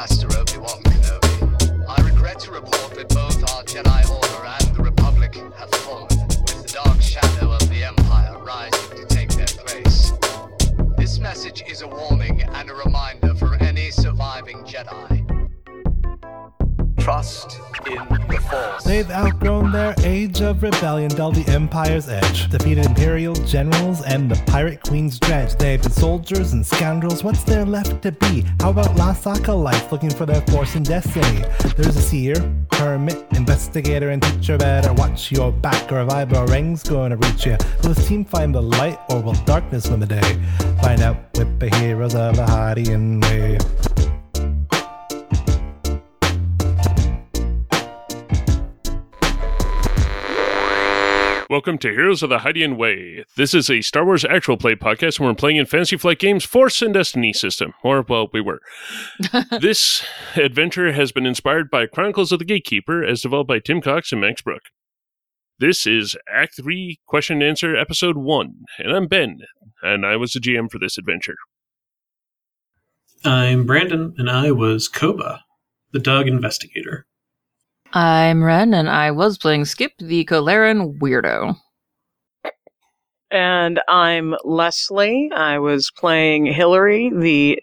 Master Obi-Wan Kenobi. I regret to report that both our Jedi Order and the Republic have fallen, with the dark shadow of the Empire rising to take their place. This message is a warning and a reminder for any surviving Jedi. Trust in the Force. They've age of rebellion, dulled the Empire's edge, defeated Imperial generals and the Pirate Queen's dredge. They've been soldiers and scoundrels, what's there left to be? How about lost acolytes looking for their force and destiny? There's a seer, hermit, investigator, and teacher. Better watch your back, or a vibro ring's gonna reach you. Will this team find the light, or will darkness win the day? Find out with the heroes of the Hydian Way. Welcome to Heroes of the Hydian Way. This is a Star Wars actual play podcast where we're playing in Fantasy Flight Games Force and Destiny system. Or, well, we were. this adventure has been inspired by Chronicles of the Gatekeeper as developed by Tim Cox and Max Brook. This is Act 3, Question and Answer, Episode 1. And I'm Ben, and I was the GM for this adventure. I'm Brandon, and I was Koba, the dog investigator. I'm Ren, and I was playing Skip, the Kolaran weirdo. And I'm Leslie. I was playing Hillary, the.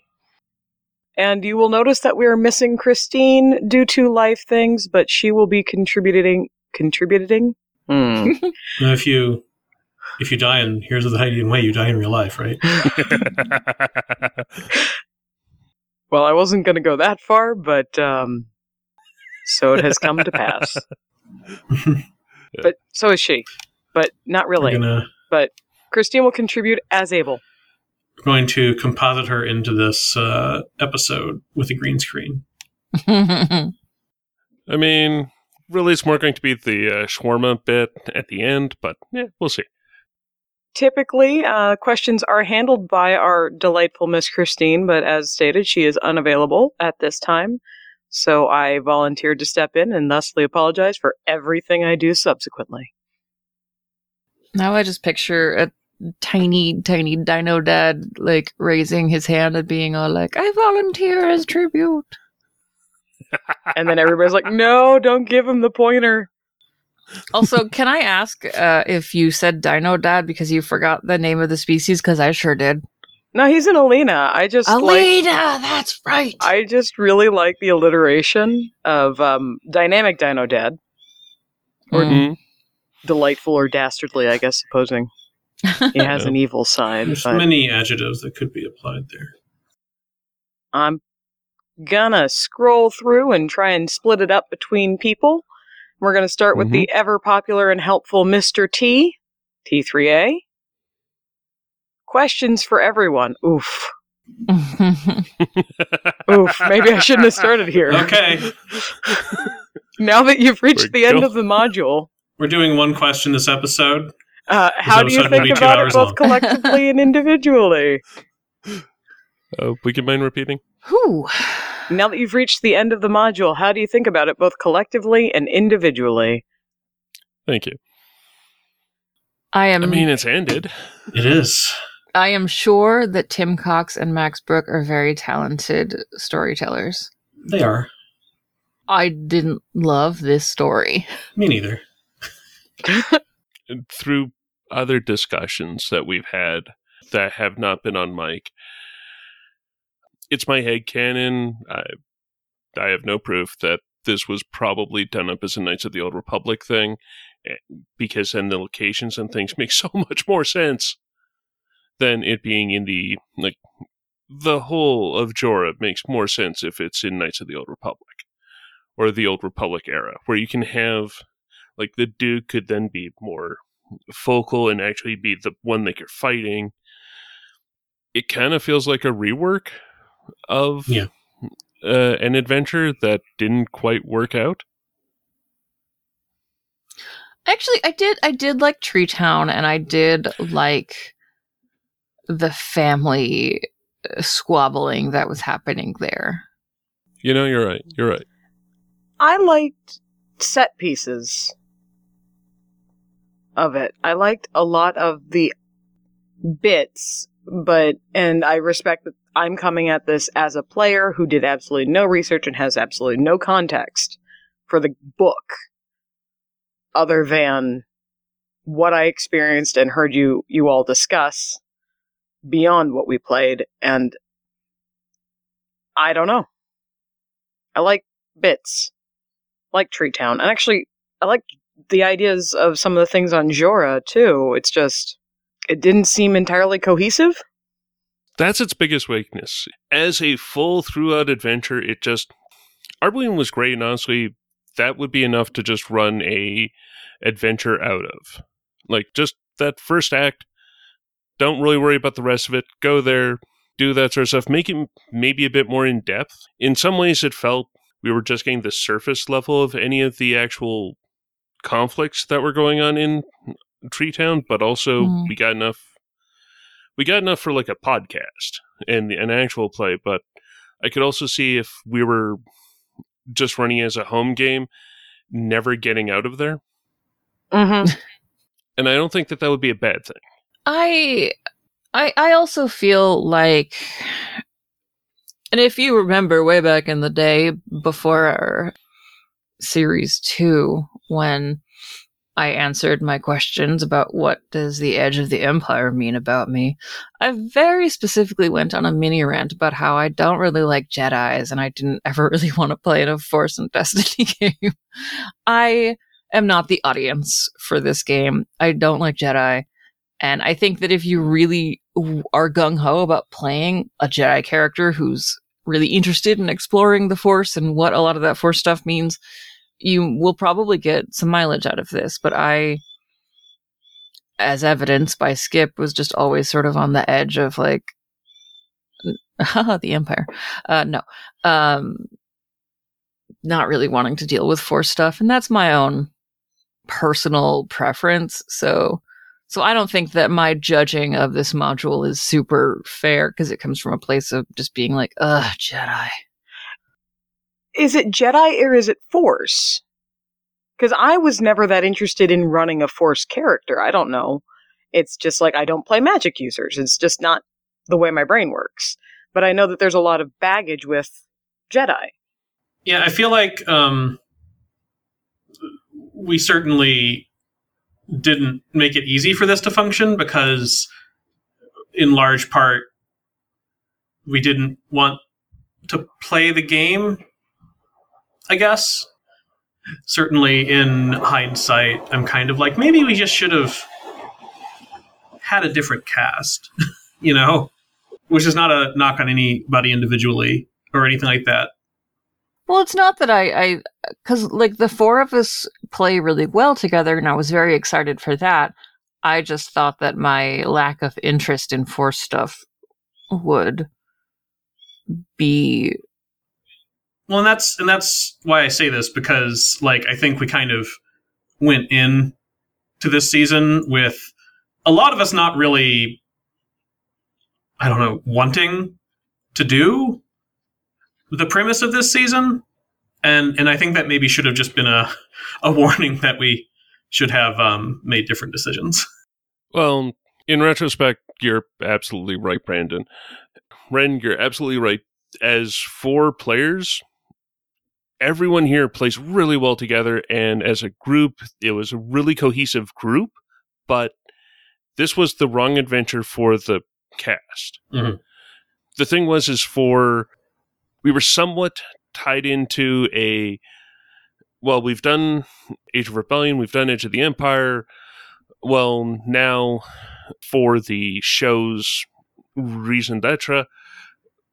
And you will notice that we are missing Christine due to life things, but she will be contributing. Contributing? Hmm. Now, if you if you die in Heroes of the Hydian Way, you die in real life, right? well, I wasn't going to go that far, but um, so it has come to pass. but so is she, but not really. gonna But Christine will contribute as able. we're going to composite her into this uh, episode with a green screen. I mean, really, it's more going to be the uh, shawarma bit at the end, but yeah, we'll see. Typically, uh, questions are handled by our delightful Miss Christine, but as stated, she is unavailable at this time. So I volunteered to step in and thusly apologize for everything I do subsequently. now I just picture a tiny, tiny dino dad like raising his hand and being all like, I volunteer as tribute. And then everybody's like, no, don't give him the pointer. Also, can I ask uh, if you said dino dad because you forgot the name of the species? Because I sure did. No, he's an Aleena. I just like. Aleena, that's right. I just really like the alliteration of um, dynamic dino dad. Or Mm. delightful or dastardly, I guess, supposing he has an evil side. There's but many adjectives that could be applied there. I'm gonna scroll through and try and split it up between people. We're gonna start with the ever popular and helpful Mr. T, T3A. Questions for everyone. Oof. Oof. Maybe I shouldn't have started here. Okay, Now that you've reached We're the end go- of the module, we're doing one question this episode. uh, how do you think about it both long. collectively and individually? Uh, we can mind repeating? Whew. Now that you've reached the end of the module, how do you think about it both collectively and individually? Thank you. I am. I mean, it's ended. It is. I am sure that Tim Cox and Max Brook are very talented storytellers. They are. I didn't love this story. Me neither. through other discussions that we've had that have not been on mic. It's my head canon. I I have no proof that this was probably done up as a Knights of the Old Republic thing, eh, because then the locations and things make so much more sense than it being in the like the whole of Jorah makes more sense if it's in Knights of the Old Republic or the Old Republic era, where you can have like the Duke could then be more focal and actually be the one that you're fighting. It kind of feels like a rework of Yeah. uh, an adventure that didn't quite work out. Actually, I did. I did like Tree Town, and I did like the family uh, squabbling that was happening there. You know, you're right. You're right. I liked set pieces of it. I liked a lot of the bits, but and I respect that I'm coming at this as a player who did absolutely no research and has absolutely no context for the book other than what I experienced and heard you you all discuss beyond what we played and I don't know. I like bits. Like Tree Town. And actually I like the ideas of some of the things on Jorah too. It's just it didn't seem entirely cohesive. That's its biggest weakness. As a full throughout adventure, it just Arbooine was great, and honestly, that would be enough to just run a adventure out of. Like just that first act. Don't really worry about the rest of it. Go there, do that sort of stuff. Make it maybe a bit more in depth. In some ways, it felt we were just getting the surface level of any of the actual conflicts that were going on in Tree Town, but also Mhm. we got enough. We got enough for like a podcast and an actual play, but I could also see if we were just running as a home game, never getting out of there, Mm-hmm. and I don't think that that would be a bad thing. I I I also feel like and if you remember way back in the day before our series 2 when I answered my questions about what does the edge of the empire mean about me, I very specifically went on a mini rant about how I don't really like Jedi's and I didn't ever really want to play in a Force and Destiny game. I am not the audience for this game. I don't like Jedi. And I think that if you really are gung ho about playing a Jedi character who's really interested in exploring the Force and what a lot of that Force stuff means, you will probably get some mileage out of this. But I, as evidenced by Skip, was just always sort of on the edge of like, the Empire. Uh, no, um, not really wanting to deal with Force stuff, and that's my own personal preference. So, so I don't think that my judging of this module is super fair because it comes from a place of just being like, ugh, Jedi. Is it Jedi or is it Force? Because I was never that interested in running a Force character. I don't know. It's just like I don't play magic users. It's just not the way my brain works. But I know that there's a lot of baggage with Jedi. Yeah, I feel like um, we certainly didn't make it easy for this to function because, in large part, we didn't want to play the game. I guess. Certainly, in hindsight, I'm kind of like maybe we just should have had a different cast, you know, which is not a knock on anybody individually or anything like that. Well, it's not that I, I, because like the four of us play really well together, and I was very excited for that. I just thought that my lack of interest in Force stuff would be Well, and that's and that's why I say this because like I think we kind of went in to this season with a lot of us not really I don't know wanting to do the premise of this season and and I think that maybe should have just been a a warning that we should have um, made different decisions. Well, in retrospect, you're absolutely right, Brandon. Ren, you're absolutely right. As four players, everyone here plays really well together, and as a group, it was a really cohesive group, but this was the wrong adventure for the cast. Mhm. The thing was, is for we were somewhat tied into a well, we've done Age of Rebellion, we've done Age of the Empire. Well, now for the show's reason d'etre,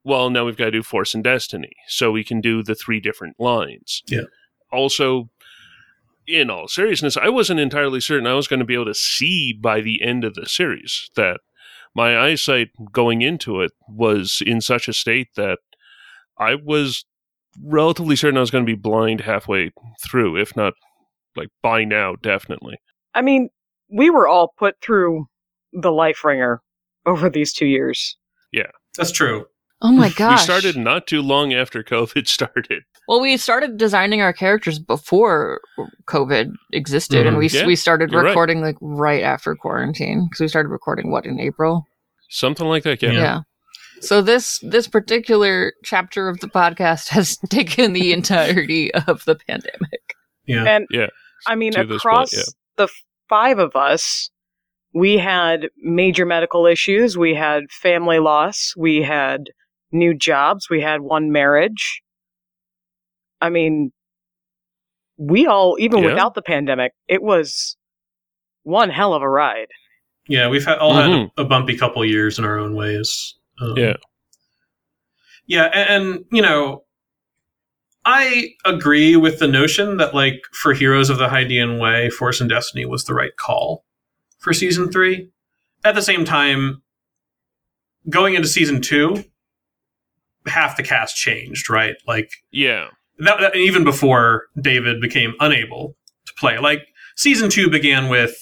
well, now we've got to do Force and Destiny, so we can do the three different lines. Yeah. Also, in all seriousness, I wasn't entirely certain I was going to be able to see by the end of the series that my eyesight going into it was in such a state that I was relatively certain I was going to be blind halfway through, if not like by now, definitely. I mean, we were all put through the life wringer over these two years. Yeah. That's true. oh my gosh. We started not too long after COVID started. Well, we started designing our characters before COVID existed, and Mhm. we Yeah, we started you're right. recording like right after quarantine because we started recording what in April. Something like that. Yeah. Yeah. So this this particular chapter of the podcast has taken the entirety of the pandemic. Yeah. And Yeah. I mean, To across point, yeah. the five of us, we had major medical issues. We had family loss. We had new jobs. We had one marriage. I mean, we all, even Yeah. without the pandemic, it was one hell of a ride. Yeah, we've had, all had Mhm. a, a bumpy couple years in our own ways. Um, Yeah. Yeah, and, and, you know, I agree with the notion that, like, for Heroes of the Hydian Way, Force and Destiny was the right call for season three. At the same time, going into season two, half the cast changed, right? Like, Yeah. that, that- even before David became unable to play. Like season two began with,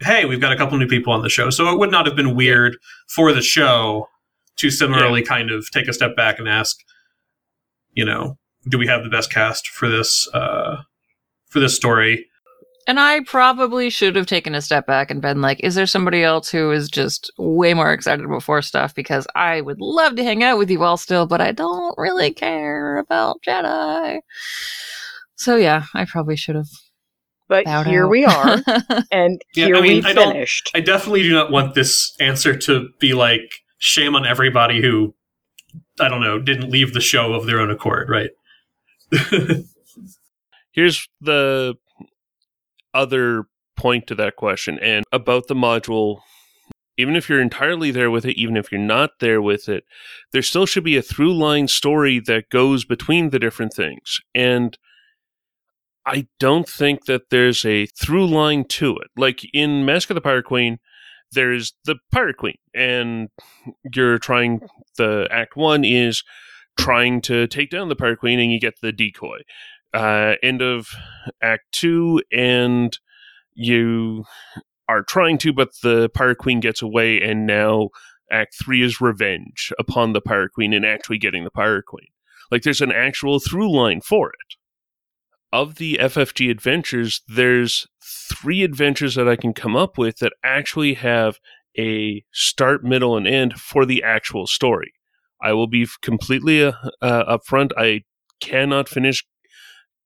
"Hey, we've got a couple new people on the show," so it would not have been weird for the show to similarly kind of take a step back and ask, you know, do we have the best cast for this uh, for this story? And I probably should have taken a step back and been like, is there somebody else who is just way more excited about Force stuff? Because I would love to hang out with you all still, but I don't really care about Jedi. So yeah, I probably should have. But bowed here out. we are, and Yeah, here I mean, we I finished. I definitely do not want this answer to be like shame on everybody who I don't know didn't leave the show of their own accord, right? Here's the other point to that question and about the module even if you're entirely there with it even if you're not there with it there still should be a through line story that goes between the different things and i don't think that there's a through line to it like in mask of the pirate queen there's the pirate queen and you're trying the act one is trying to take down the pirate queen and you get the decoy. Uh, end of act two and you are trying to but the pirate queen gets away and now act three is revenge upon the pirate queen and actually getting the pirate queen. Like there's an actual through line for it of the ffg adventures there's three adventures that i can come up with that actually have a start middle and end for the actual story i will be completely uh, uh, upfront i cannot finish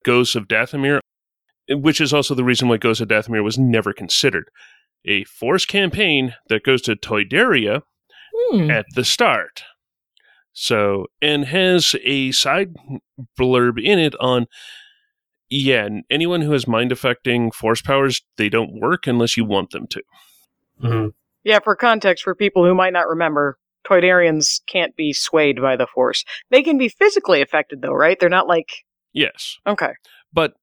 Ghosts of Dathomir, which is also the reason why Ghosts of Dathomir was never considered. A force campaign that goes to Toydaria Hmm. at the start. So, and has a side blurb in it on, yeah, anyone who has mind affecting force powers, they don't work unless you want them to. Mhm. Yeah, for context, for people who might not remember, Toydarians can't be swayed by the Force. They can be physically affected, though, right? They're not like Yes. okay. But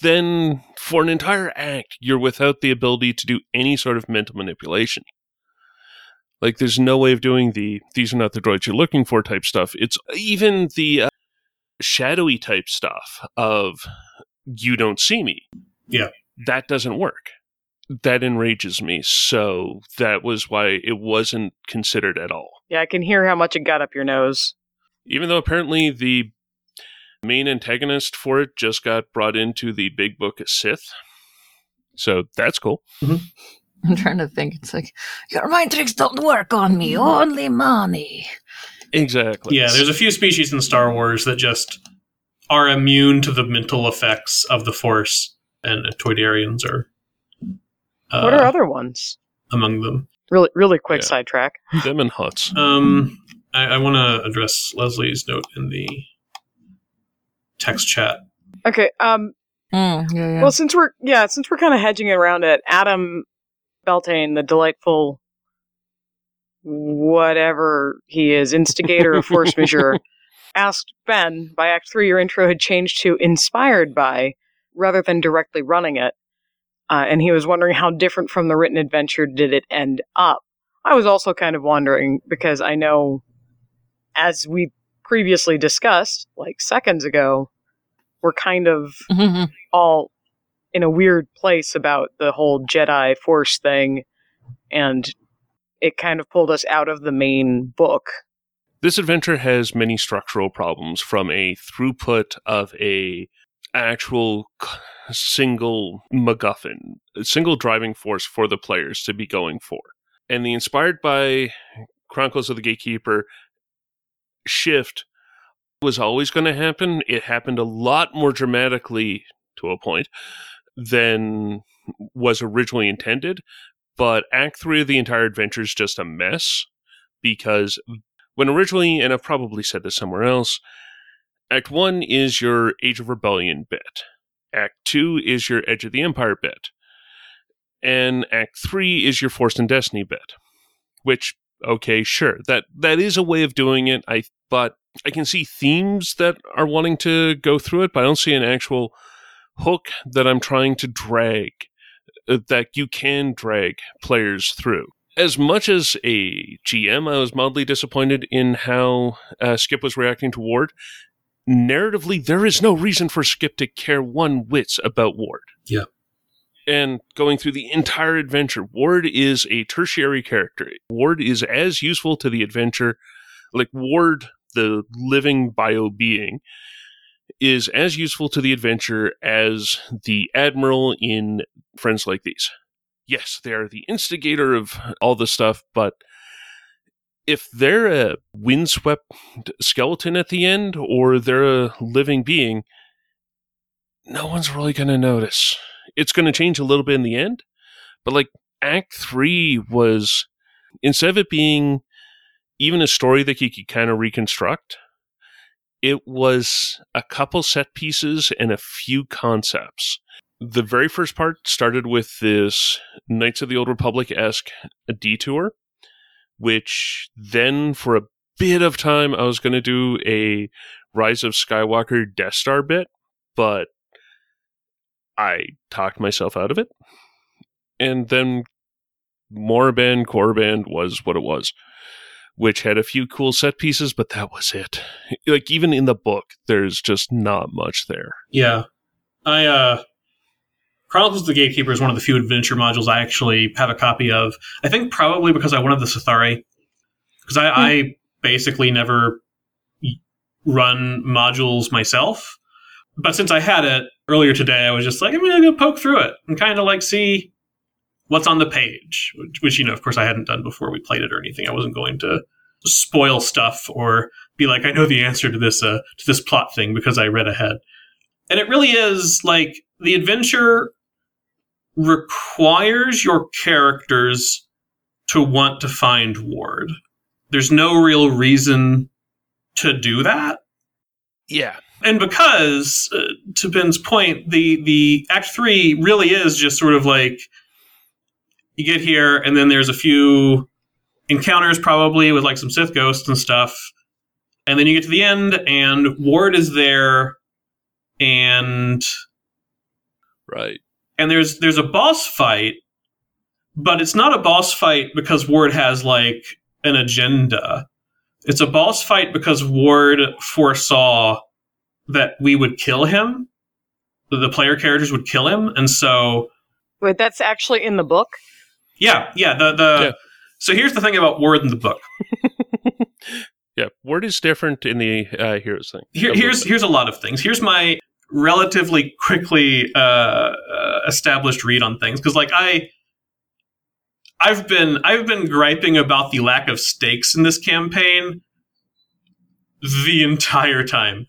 then for an entire act, you're without the ability to do any sort of mental manipulation. Like, there's no way of doing the these are not the droids you're looking for type stuff. It's even the uh, shadowy type stuff of you don't see me. Yeah. That doesn't work. That enrages me. So that was why it wasn't considered at all. Yeah, I can hear how much it got up your nose. Even though apparently the main antagonist for it just got brought into the big book of Sith. So that's cool. Mm-hmm. I'm trying to think. It's like your mind tricks don't work on me. Only money. Exactly. Yeah, there's a few species in Star Wars that just are immune to the mental effects of the Force, and Toydarians are uh, what are other ones? among them. Really, really quick Yeah. sidetrack. them and Hutts. Um, I, I want to address Leslie's note in the text chat. Okay. Um. Mm, yeah, yeah. Well, since we're yeah, since we're kind of hedging around it, Adam Beltane, the delightful whatever he is, instigator of force majeure, asked Ben by Act Three, your intro had changed to inspired by rather than directly running it, uh, and he was wondering how different from the written adventure did it end up. I was also kind of wondering because I know, as we previously discussed, like seconds ago, we're kind of Mhm. all in a weird place about the whole Jedi Force thing, and it kind of pulled us out of the main book. This adventure has many structural problems from a throughput of a actual single MacGuffin, a single driving force for the players to be going for. And the inspired by Chronicles of the Gatekeeper shift was always going to happen. It happened a lot more dramatically to a point than was originally intended. But Act 3 of the entire adventure is just a mess because when originally, and I've probably said this somewhere else, Act 1 is your Age of Rebellion bit, Act 2 is your Edge of the Empire bit, and Act 3 is your Force and Destiny bit. Which, okay, sure, that that is a way of doing it, I but I can see themes that are wanting to go through it, but I don't see an actual hook that I'm trying to drag that you can drag players through. As much as a GM, I was mildly disappointed in how uh, Skip was reacting to Ward. Narratively, there is no reason for Skip to care one whit about Ward. Yeah. And going through the entire adventure, Ward is a tertiary character. Ward is as useful to the adventure, like Ward, the living bio being, is as useful to the adventure as the admiral in Friends Like These. Yes, they are the instigator of all this stuff, but if they're a windswept skeleton at the end or they're a living being, no one's really going to notice. It's going to change a little bit in the end, but like Act 3 was, instead of it being even a story that you could kind of reconstruct, it was a couple set pieces and a few concepts. The very first part started with this Knights of the Old Republic esque detour, which then for a bit of time I was going to do a Rise of Skywalker Death Star bit, but I talked myself out of it. And then Moraband Korriban was what it was which had a few cool set pieces, but that was it. Like even in the book, there's just not much there. Yeah. I uh Chronicles of the Gatekeeper is one of the few adventure modules I actually have a copy of. I think probably because I wanted the Sithari. Because I, mm. I basically never run modules myself. But since I had it earlier today, I was just like, I'm going to go poke through it and kind of like see what's on the page, which, which, you know, of course, I hadn't done before we played it or anything. I wasn't going to spoil stuff or be like, I know the answer to this uh, to this plot thing because I read ahead. And it really is like the adventure requires your characters to want to find Ward. There's no real reason to do that. Yeah. And because, uh, to Ben's point, the the Act Three really is just sort of like you get here, and then there's a few encounters probably with like some Sith ghosts and stuff. And then you get to the end, and Ward is there, and right, and there's there's a boss fight, but it's not a boss fight because Ward has like an agenda. It's a boss fight because Ward foresaw that we would kill him, the player characters would kill him, and so. Wait, that's actually in the book. Yeah, yeah. The the yeah. so here's the thing about Ward in the book. yeah, Ward is different in the uh, heroes thing. Here, here's here's a lot of things. Here's my relatively quickly uh, uh, established read on things because like I. I've been I've been griping about the lack of stakes in this campaign the entire time.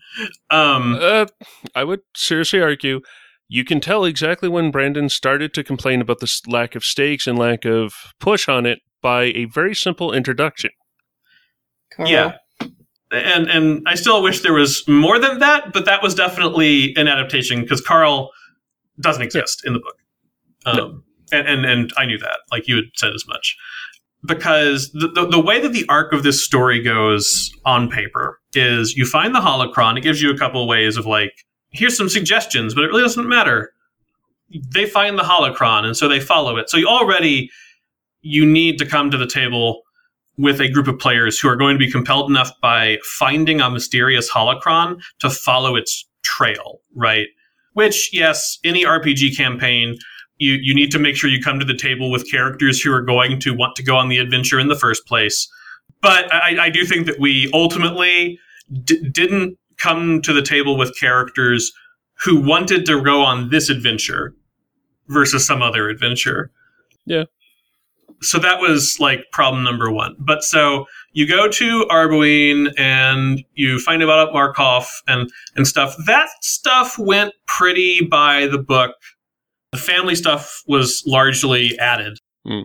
Um, uh, I would seriously argue you can tell exactly when Brandon started to complain about the lack of stakes and lack of push on it by a very simple introduction. Carl. Yeah. And and I still wish there was more than that, but that was definitely an adaptation because Carl doesn't exist yeah. in the book. Um, no. and, and and I knew that, like you had said as much. Because the, the, the way that the arc of this story goes on paper is you find the holocron, it gives you a couple of ways of like here's some suggestions, but it really doesn't matter. They find the holocron, and so they follow it. So you already you need to come to the table with a group of players who are going to be compelled enough by finding a mysterious holocron to follow its trail, right? Which, yes, any RPG campaign, you, you need to make sure you come to the table with characters who are going to want to go on the adventure in the first place. But I, I do think that we ultimately d- didn't come to the table with characters who wanted to go on this adventure versus some other adventure. Yeah. so that was like problem number one. But so you go to Arbooine and you find about Markov and and stuff. That stuff went pretty by the book. The family stuff was largely added. Hmm.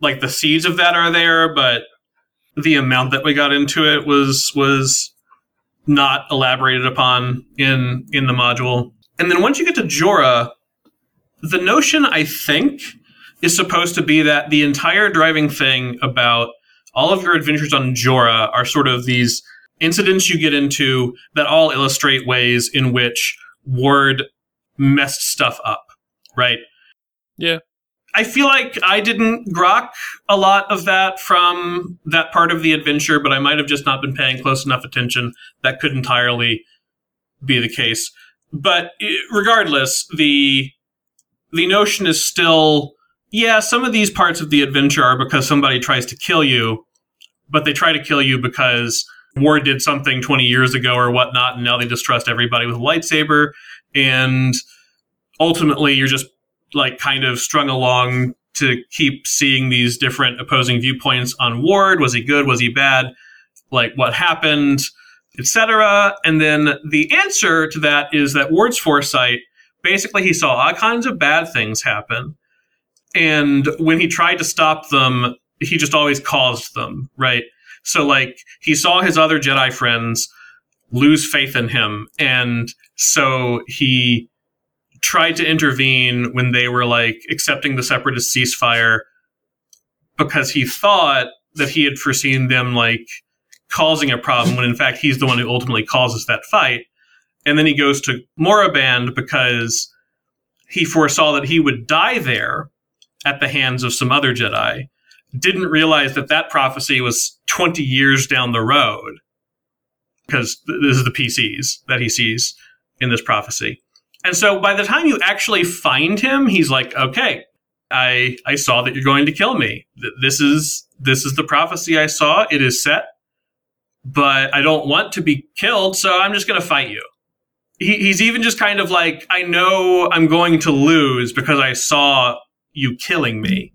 Like the seeds of that are there, but the amount that we got into it was was not elaborated upon in in the module. And then once you get to Jorah, the notion I think is supposed to be that the entire driving thing about all of your adventures on Jorah are sort of these incidents you get into that all illustrate ways in which Ward messed stuff up, right? Yeah. I feel like I didn't grok a lot of that from that part of the adventure, but I might have just not been paying close enough attention. That could entirely be the case. But eh, regardless, the the notion is still yeah, some of these parts of the adventure are because somebody tries to kill you, but they try to kill you because Ward did something 20 years ago or whatnot, and now they distrust everybody with a lightsaber. And ultimately, you're just like kind of strung along to keep seeing these different opposing viewpoints on Ward. Was he good? Was he bad? Like what happened, etc. And then the answer to that is that Ward's foresight basically he saw all kinds of bad things happen. And when he tried to stop them, he just always caused them, right? So like he saw his other Jedi friends lose faith in him and so he tried to intervene when they were like accepting the separatist ceasefire because he thought that he had foreseen them like causing a problem when in fact he's the one who ultimately causes that fight. And then he goes to Moraband because he foresaw that he would die there at the hands of some other Jedi. Didn't realize that that prophecy was 20 years down the road because this is the PCs that he sees in this prophecy. And so by the time you actually find him, he's like, "Okay, I I saw that you're going to kill me. This is this is the prophecy I saw. It is set, but I don't want to be killed, so I'm just going to fight you." He, he's even just kind of like, "I know I'm going to lose because I saw you killing me,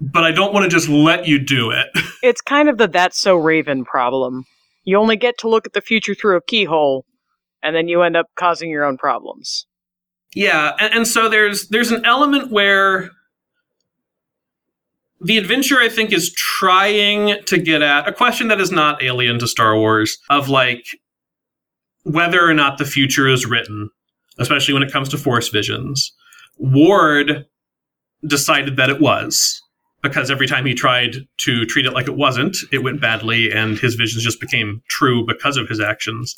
but I don't want to just let you do it." It's kind of the that's so Raven problem. You only get to look at the future through a keyhole, and then you end up causing your own problems. Yeah, and, and so there's there's an element where the adventure I think is trying to get at a question that is not alien to Star Wars of like whether or not the future is written, especially when it comes to force visions. Ward decided that it was because every time he tried to treat it like it wasn't, it went badly and his visions just became true because of his actions.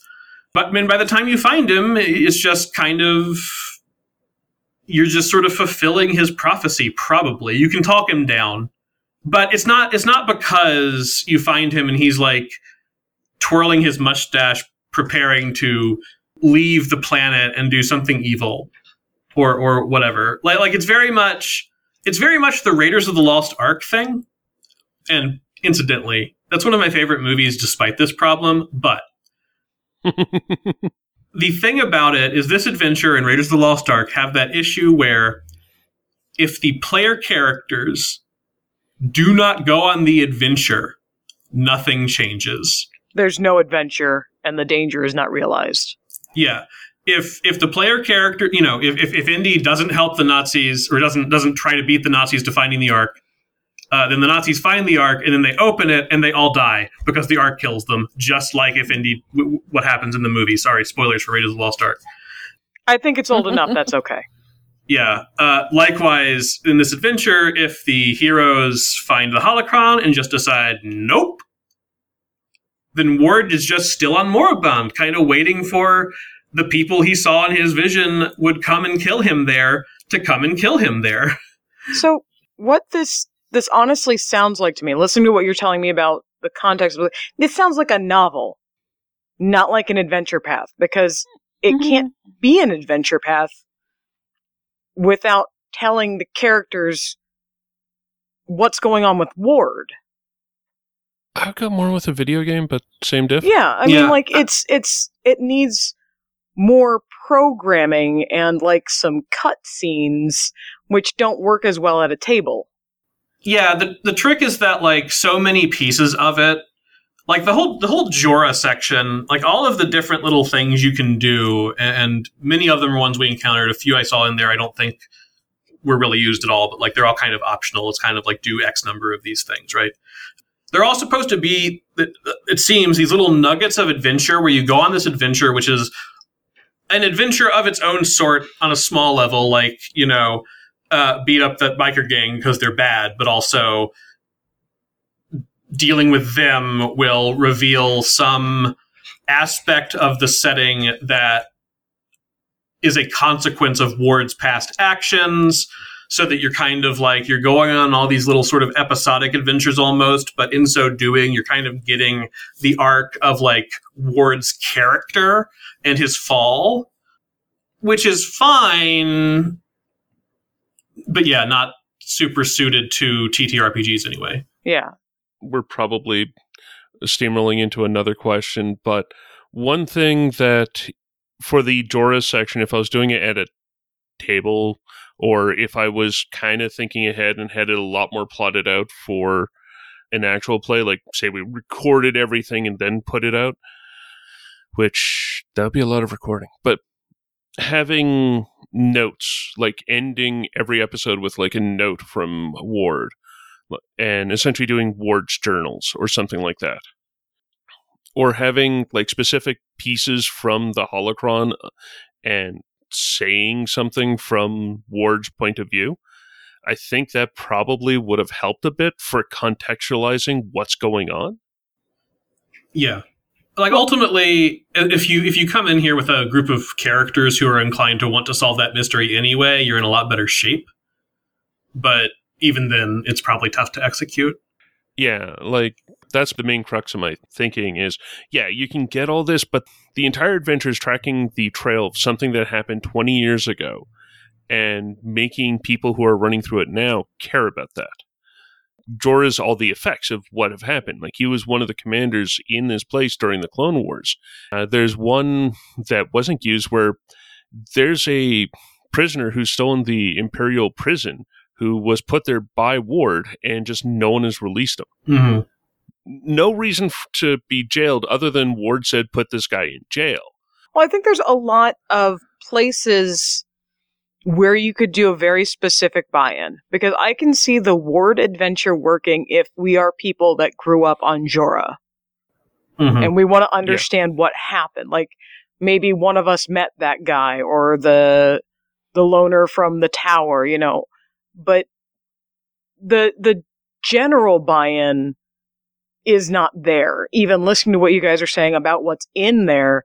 But mean, by the time you find him, it's just kind of you're just sort of fulfilling his prophecy. Probably you can talk him down, but it's not. It's not because you find him and he's like twirling his mustache, preparing to leave the planet and do something evil, or or whatever. Like like it's very much. It's very much the Raiders of the Lost Ark thing. And incidentally, that's one of my favorite movies, despite this problem. But the thing about it is this adventure and Raiders of the Lost Ark have that issue where if the player characters do not go on the adventure, nothing changes. There's no adventure, and the danger is not realized. Yeah. If if the player character, you know, if, if, if Indy doesn't help the Nazis or doesn't doesn't try to beat the Nazis to finding the Ark, uh, then the Nazis find the Ark and then they open it and they all die because the Ark kills them, just like if indeed w- what happens in the movie. Sorry, spoilers for Raiders of the Lost Ark. I think it's old enough. That's okay. Yeah. Uh, likewise, in this adventure, if the heroes find the holocron and just decide, nope, then Ward is just still on Moraband, kind of waiting for the people he saw in his vision would come and kill him there to come and kill him there. So, what this this honestly sounds like to me, listening to what you're telling me about the context of it, this sounds like a novel, not like an adventure path, because it Mhm. can't be an adventure path without telling the characters what's going on with Ward. I've got more with a video game, but same diff. Yeah, I Yeah. mean, like it's it's it needs more programming and like some cut scenes which don't work as well at a table. Yeah, the the trick is that like so many pieces of it, like the whole the whole Jorah section, like all of the different little things you can do, and many of them are ones we encountered. A few I saw in there, I don't think were really used at all, but like they're all kind of optional. It's kind of like do X number of these things, right? They're all supposed to be, it seems, these little nuggets of adventure where you go on this adventure, which is an adventure of its own sort on a small level, like, you know, uh, beat up that biker gang because they're bad, but also dealing with them will reveal some aspect of the setting that is a consequence of Ward's past actions. So that you're kind of like you're going on all these little sort of episodic adventures almost, but in so doing, you're kind of getting the arc of like Ward's character and his fall, which is fine, but yeah, not super suited to TTRPGs anyway. Yeah. We're probably steamrolling into another question, but one thing that for the Jorah section, if I was doing it at a table or if I was kind of thinking ahead and had it a lot more plotted out for an actual play, like say we recorded everything and then put it out, which that would be a lot of recording. But having notes, like ending every episode with like a note from Ward and essentially doing Ward's journals or something like that. Or having like specific pieces from the holocron uh, and saying something from Ward's point of view. I think that probably would have helped a bit for contextualizing what's going on. Yeah like ultimately if you if you come in here with a group of characters who are inclined to want to solve that mystery anyway you're in a lot better shape. But even then it's probably tough to execute. Yeah like that's the main crux of my thinking is yeah you can get all this but the entire adventure is tracking the trail of something that happened 20 years ago and making people who are running through it now care about that Jorah's all the effects of what have happened. Like he was one of the commanders in this place during the Clone Wars. Uh, there's one that wasn't used where there's a prisoner who's still in the Imperial prison who was put there by Ward and just no one has released him. Mm-hmm. No reason f- to be jailed other than Ward said put this guy in jail. Well, I think there's a lot of places where you could do a very specific buy-in because I can see the Ward adventure working if we are people that grew up on Jorah Mhm. and we want to understand what happened. Like maybe one of us met that guy or the the loner from the tower, you know. But the the general buy-in is not there. Even listening to what you guys are saying about what's in there,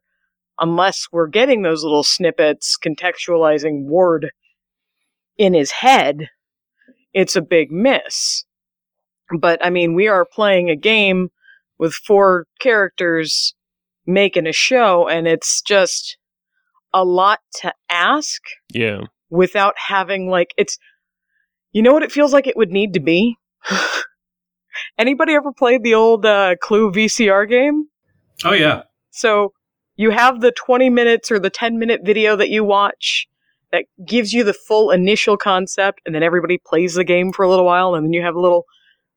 unless we're getting those little snippets contextualizing Ward in his head, it's a big miss. But I mean, we are playing a game with four characters making a show, and it's just a lot to ask Yeah. without having like it's you know what it feels like it would need to be anybody ever played the old uh, clue vcr game oh yeah so you have the 20 minutes or the 10 minute video that you watch that gives you the full initial concept and then everybody plays the game for a little while and then you have a little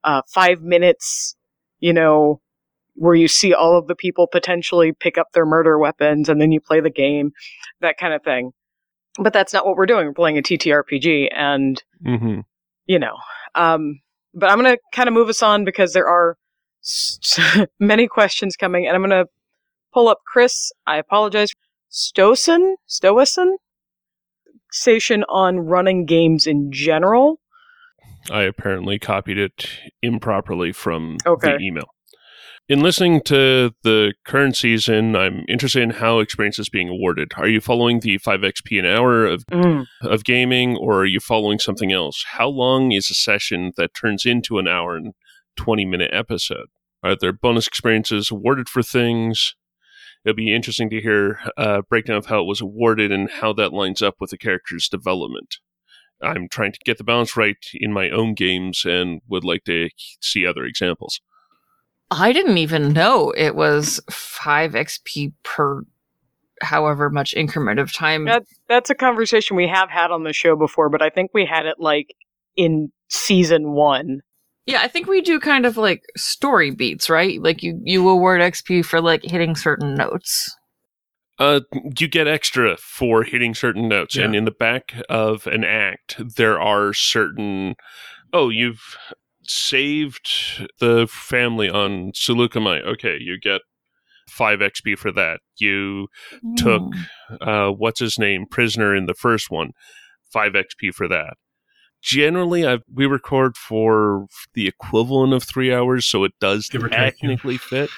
uh, five minutes you know where you see all of the people potentially pick up their murder weapons and then you play the game that kind of thing but that's not what we're doing we're playing a ttrpg and Mm-hmm. you know um but i'm gonna kind of move us on because there are s- many questions coming and i'm gonna pull up chris i apologize stosen stowison station on running games in general I apparently copied it improperly from Okay. the email. In listening to the current season, I'm interested in how experience is being awarded. Are you following the 5xp an hour of, Mm. of gaming, or are you following something else? How long is a session that turns into an hour and 20 minute episode? Are there bonus experiences awarded for things? It'll be interesting to hear a breakdown of how it was awarded and how that lines up with the character's development. I'm trying to get the balance right in my own games and would like to see other examples. I didn't even know it was 5 XP per however much increment of time. That that's a conversation we have had on the show before, but I think we had it like in season one. Yeah, I think we do kind of like story beats, right? Like you you award XP for like hitting certain notes. Uh, you get extra for hitting certain notes, Yeah. and in the back of an act, there are certain. Oh, you've saved the family on Sulukamai. Okay, you get five XP for that. You took Hmm. uh, what's his name prisoner in the first one, five XP for that. Generally, I we record for the equivalent of three hours, so it does Give take, yeah. technically fit.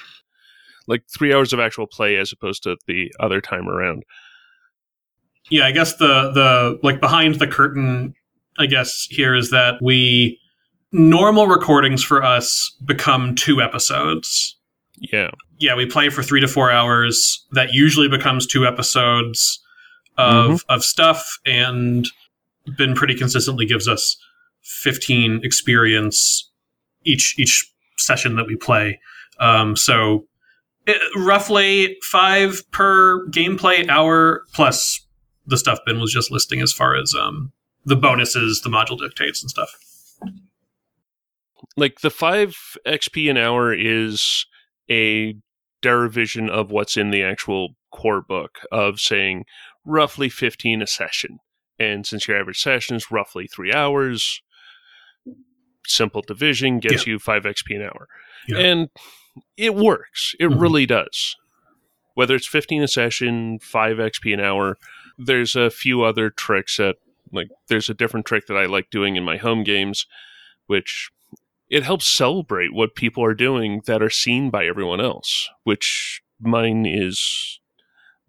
Like three hours of actual play as opposed to the other time around. Yeah, I guess the the like behind the curtain, I guess here is that we normal recordings for us become two episodes. Yeah, Yeah, we play for three to four hours. That usually becomes two episodes of mm-hmm. of stuff, and been pretty consistently gives us fifteen experience each each session that we play. Um, so it, roughly five per gameplay hour plus the stuff Ben was just listing as far as um, the bonuses, the module dictates, and stuff. like the five XP an hour is a derivation of what's in the actual core book of saying roughly 15 a session. And since your average session is roughly three hours, simple division gets you five XP an hour. Yeah. And it works. It Mhm. really does. Whether it's 15 a session, 5 XP an hour, there's a few other tricks that, like, there's a different trick that I like doing in my home games, which it helps celebrate what people are doing that are seen by everyone else, which mine is,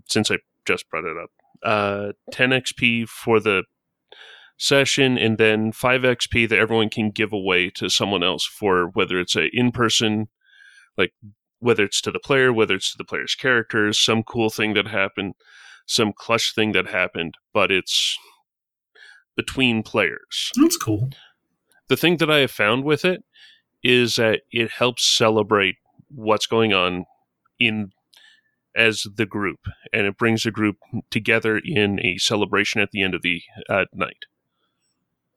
since I just brought it up, uh, 10 XP for the session and then 5 XP that everyone can give away to someone else for whether it's a in-person like whether it's to the player, whether it's to the player's characters, some cool thing that happened, some clutch thing that happened, but it's between players That's cool. the thing that I have found with it is that it helps celebrate what's going on in as the group, and it brings the group together in a celebration at the end of the uh, night.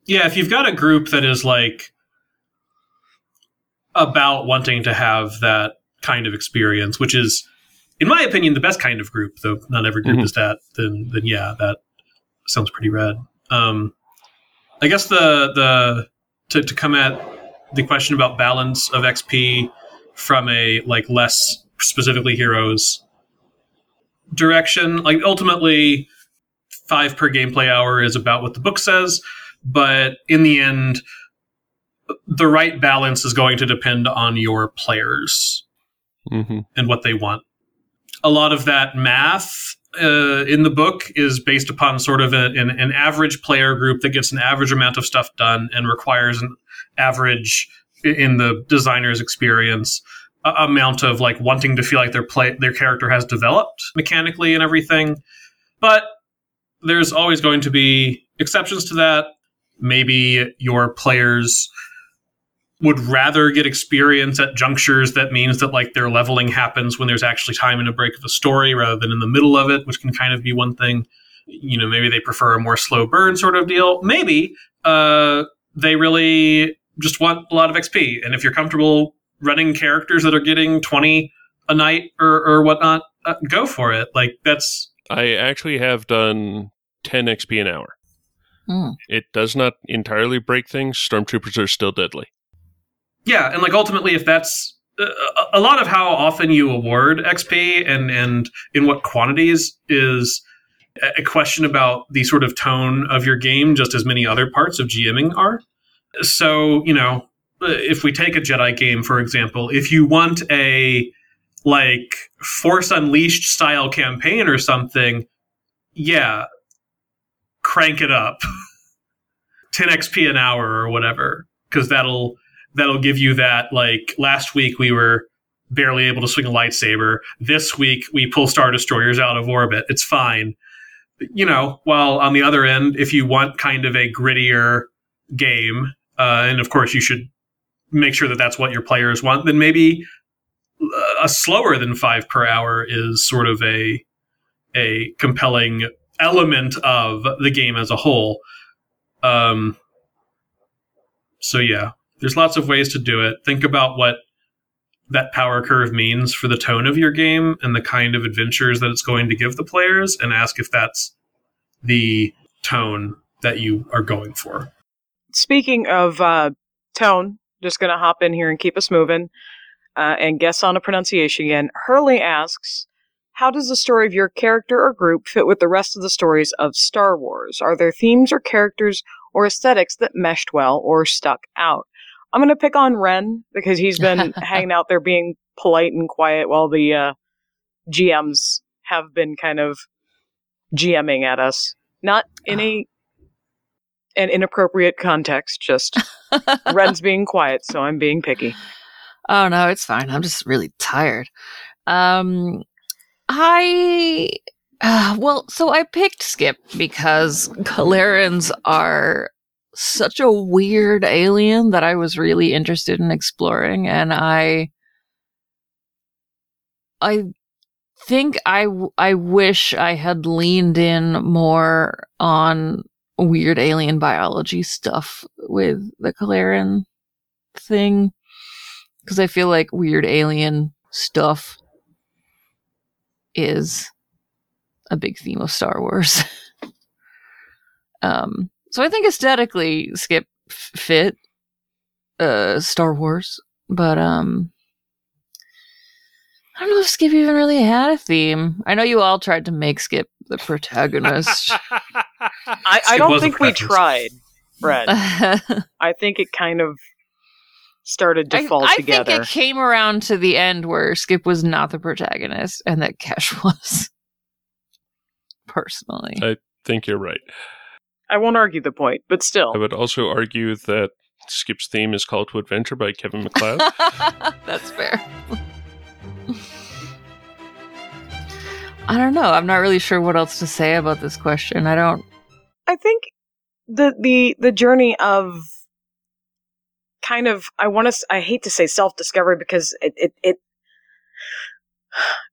Yeah, if you've got a group that is like about wanting to have that kind of experience, which is, in my opinion, the best kind of group, though not every group Mhm. is that, then then yeah, that sounds pretty rad. Um, I guess the the to, to come at the question about balance of XP from a like less specifically heroes direction, like ultimately five per gameplay hour is about what the book says but in the end the right balance is going to depend on your players Mm-hmm. and what they want a lot of that math uh, in the book is based upon sort of a, an, an average player group that gets an average amount of stuff done and requires an average in the designer's experience amount of like wanting to feel like their play their character has developed mechanically and everything. But there's always going to be exceptions to that. Maybe your players would rather get experience at junctures that means that like their leveling happens when there's actually time in a break of a story rather than in the middle of it which can kind of be one thing. You know maybe they prefer a more slow burn sort of deal. Maybe uh, they really just want a lot of xp and if you're comfortable running characters that are getting 20 a night or, or whatnot uh, go for it like that's I actually have done 10 XP an hour. Hmm. It does not entirely break things. Stormtroopers are still deadly. yeah and like ultimately if that's uh, a lot of how often you award xp and and in what quantities is a- a question about the sort of tone of your game just as many other parts of gming are so you know if we take a jedi game for example if you want a like force unleashed style campaign or something yeah crank it up. 10 xp an hour or whatever because that'll that'll give you that like last week we were barely able to swing a lightsaber. This week we pull star destroyers out of orbit. It's fine. You know while on the other end if you want kind of a grittier game uh, and of course you should make sure that that's what your players want then maybe uh, a slower than five per hour is sort of a a compelling element of the game as a whole um so yeah There's lots of ways to do it. Think about what that power curve means for the tone of your game and the kind of adventures that it's going to give the players, and ask if that's the tone that you are going for. Speaking of uh, tone, just going to hop in here and keep us moving uh, and guess on a pronunciation again. Hurley asks, how does the story of your character or group fit with the rest of the stories of Star Wars? Are there themes or characters or aesthetics that meshed well or stuck out? I'm going to pick on Ren because he's been hanging out there being polite and quiet while the uh, GMs have been kind of GMing at us. Not in a an inappropriate context, just Ren's being quiet, so I'm being picky. Oh no, it's fine. I'm just really tired. Um, I uh, well, so I picked Skip because Kalerans are such a weird alien that I was really interested in exploring, and I, I think I I wish I had leaned in more on weird alien biology stuff with the Kaleran thing because I feel like weird alien stuff is a big theme of Star Wars. um, so I think aesthetically, Skip fit uh, Star Wars, but um, I don't know if Skip even really had a theme. I know you all tried to make Skip the protagonist. I, I don't think we tried, Ren. I, I think it kind of started to fall I together. I think it came around to the end where Skip was not the protagonist and that Kesh was. Personally. I think you're right. I won't argue the point, but still. I would also argue that Skip's theme is Call to Adventure by Kevin MacLeod. That's fair. I don't know. I'm not really sure what else to say about this question. I don't. I think the the the journey of kind of I want to I hate to say self discovery because it it it.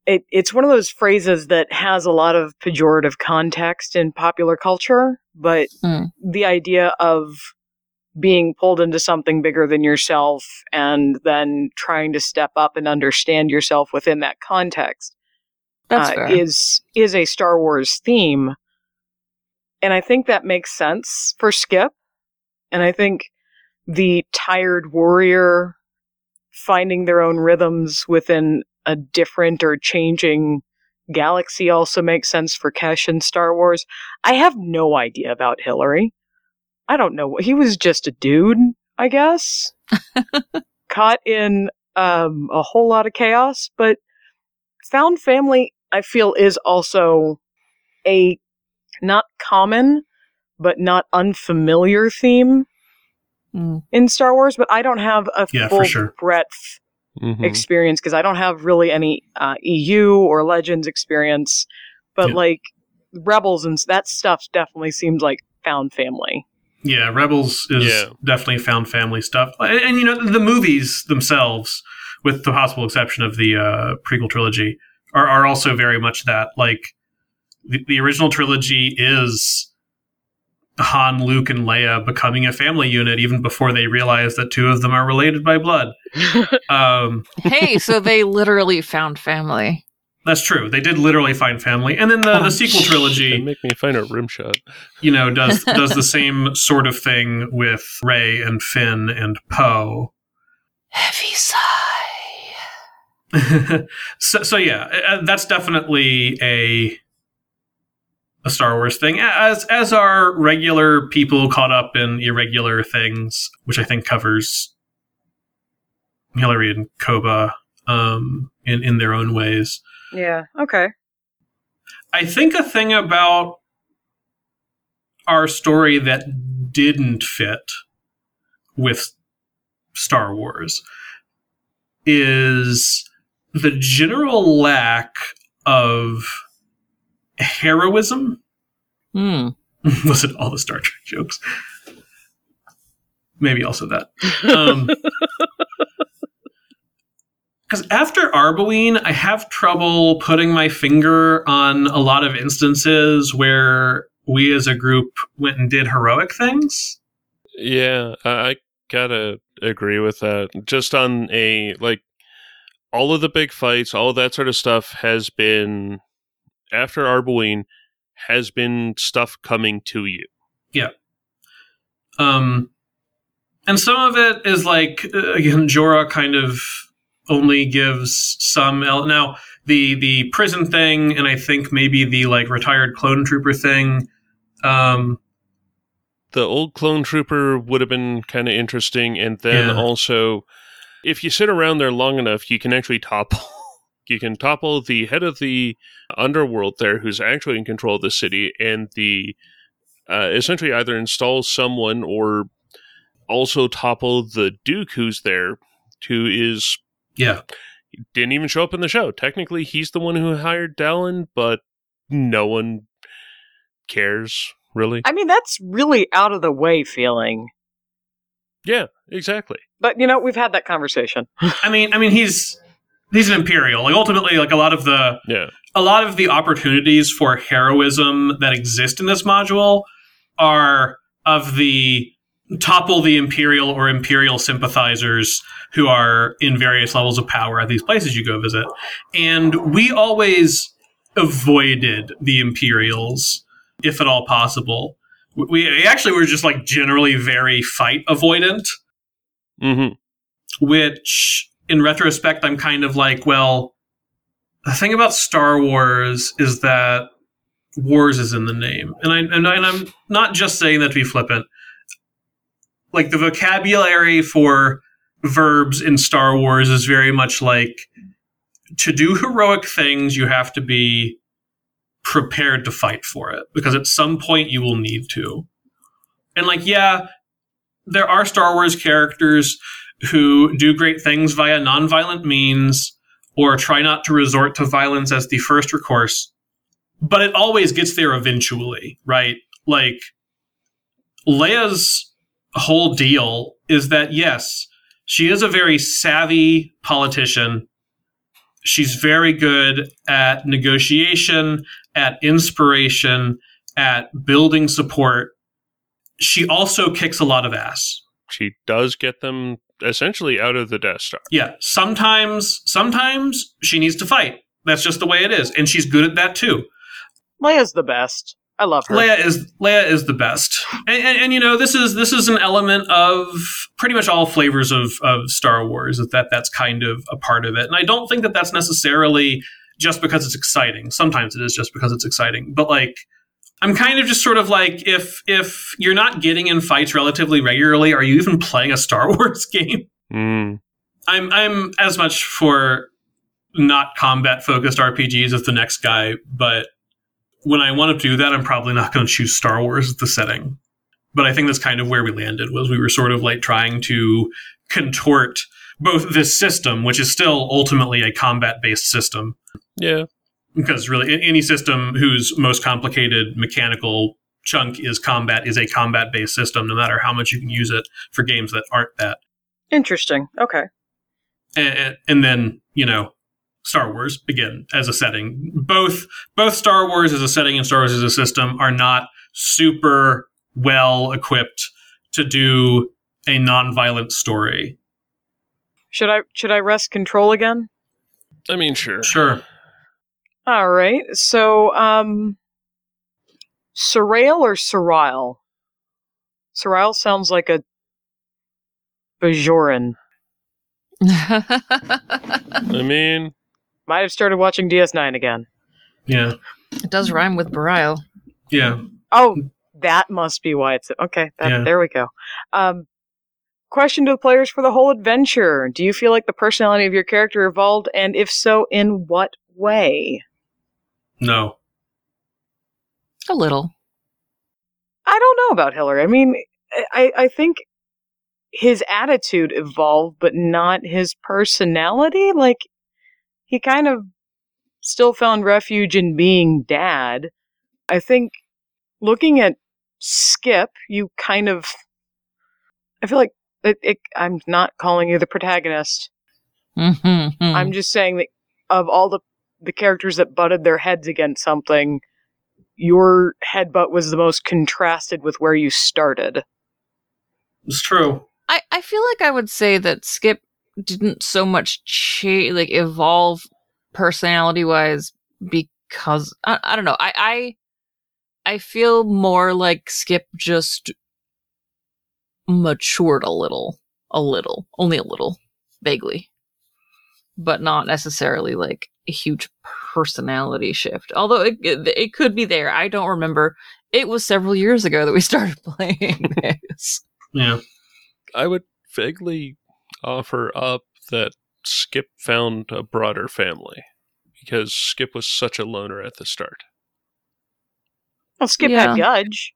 It, it's one of those phrases that has a lot of pejorative context in popular culture, but Hmm. the idea of being pulled into something bigger than yourself and then trying to step up and understand yourself within that context uh, is is a Star Wars theme, and I think that makes sense for Skip. And I think the tired warrior finding their own rhythms within a different or changing galaxy also makes sense for Kesh in Star Wars. I have no idea about Hillary. I don't know. He was just a dude, I guess, caught in um, a whole lot of chaos. But found family, I feel, is also a not common, but not unfamiliar theme Mm. in Star Wars. But I don't have a Yeah, full sure. breadth Mhm. experience because I don't have really any uh, EU or Legends experience. But Yeah. like Rebels and that stuff definitely seems like found family. Yeah, Rebels is Yeah. definitely found family stuff, and, and, you know the movies themselves, with the possible exception of the uh, prequel trilogy, are, are also very much that. Like the, the original trilogy is Han, Luke, and Leia becoming a family unit even before they realize that two of them are related by blood. Um, hey, so they literally found family. that's true. They did literally find family, and then the, Oh, the sequel They trilogy, make me find a rim shot. you know, does does the same sort of thing with Rey and Finn and Poe. Heavy sigh. So, so yeah, uh, that's definitely a a Star Wars thing. As as are regular people caught up in irregular things, which I think covers Hillary and Koba um, in in their own ways. yeah. Okay. I think a thing about our story that didn't fit with Star Wars is the general lack of heroism. Hmm. Was it all the Star Trek jokes? Maybe also that. Um, because after Arbooine, I have trouble putting my finger on a lot of instances where we as a group went and did heroic things. Yeah, I, I gotta agree with that. Just on a like all of the big fights, all that sort of stuff has been after Arbooine has been stuff coming to you. Yeah. Um, and some of it is like uh, again, Jorah kind of only gives some. El- now the the prison thing, and I think maybe the like retired clone trooper thing. Um, The old clone trooper would have been kind of interesting, and then Yeah. also, if you sit around there long enough, you can actually topple. You can topple the head of the underworld there, who's actually in control of the city, and the uh, essentially either install someone or also topple the Duke who's there, who is yeah, didn't even show up in the show. Technically, he's the one who hired Dallin, but no one cares really. I mean, that's really out of the way feeling. yeah, exactly. But you know, we've had that conversation. I mean, I mean, he's he's an imperial. Like ultimately, like a lot of the Yeah, a lot of the opportunities for heroism that exist in this module are of the topple the imperial or imperial sympathizers who are in various levels of power at these places you go visit and we always avoided the imperials if at all possible we we actually were just like generally very fight avoidant hmm which in retrospect I'm kind of like, well, the thing about Star Wars is that wars is in the name. And I and, I, and I'm not just saying that to be flippant. Like the vocabulary for verbs in Star Wars is very much like to do heroic things you have to be prepared to fight for it because at some point you will need to. And like yeah, there are Star Wars characters who do great things via nonviolent means or try not to resort to violence as the first recourse. But it always gets there eventually, right? Like, Leia's whole deal is that, yes, she is a very savvy politician. She's very good at negotiation, at inspiration, at building support. She also kicks a lot of ass. she does get them essentially out of the Death Star. Yeah, sometimes sometimes she needs to fight. That's just the way it is, and she's good at that too. Leia's the best. I love her. Leia is Leia is the best, and, and, and you know this is this is an element of pretty much all flavors of of Star Wars that, that that's kind of a part of it, and I don't think that that's necessarily just because it's exciting. Sometimes it is just because it's exciting, but like I'm kind of just sort of like if if you're not getting in fights relatively regularly, are you even playing a Star Wars game? Mm. I'm I'm as much for not combat focused RPGs as the next guy, but when I want to do that, I'm probably not going to choose Star Wars as the setting. But I think that's kind of where we landed was we were sort of like trying to contort both this system, which is still ultimately a combat based system, Yeah, because really any system whose most complicated mechanical chunk is combat is a combat based system, no matter how much you can use it for games that aren't that. Interesting. Okay. and, and then you know Star Wars again as a setting. Both both Star Wars as a setting and Star Wars as a system are not super well equipped to do a non-violent story. Should I should I rest control again? I mean, sure. Sure. All right. So, um, Surreal or Surreal? Surreal sounds like a Bajoran. I mean, Might have started watching DS9 again. Yeah. it does rhyme with Bareil. Yeah. Oh, that must be why it's okay. That, Yeah. There we go. Um, question to the players for the whole adventure: Do you feel like the personality of your character evolved, and if so, in what way? No. A little. I don't know about Hillary. I mean, I, I think his attitude evolved, but not his personality. Like, he kind of still found refuge in being dad. I think looking at Skip, you kind of. I feel like it, it, I'm not calling you the protagonist. Mhm. I'm just saying that of all the the characters that butted their heads against something, your headbutt was the most contrasted with where you started. It's true. I, I feel like I would say that Skip didn't so much cha- like evolve personality wise because I, I don't know. I, I I feel more like Skip just matured a little, a little, only a little, vaguely, but not necessarily like a huge personality shift. Although it, it, it could be there. I don't remember. It was several years ago that we started playing this. Yeah. I would vaguely offer up that Skip found a broader family because Skip was such a loner at the start. Well, Skip Yeah. had Gudge.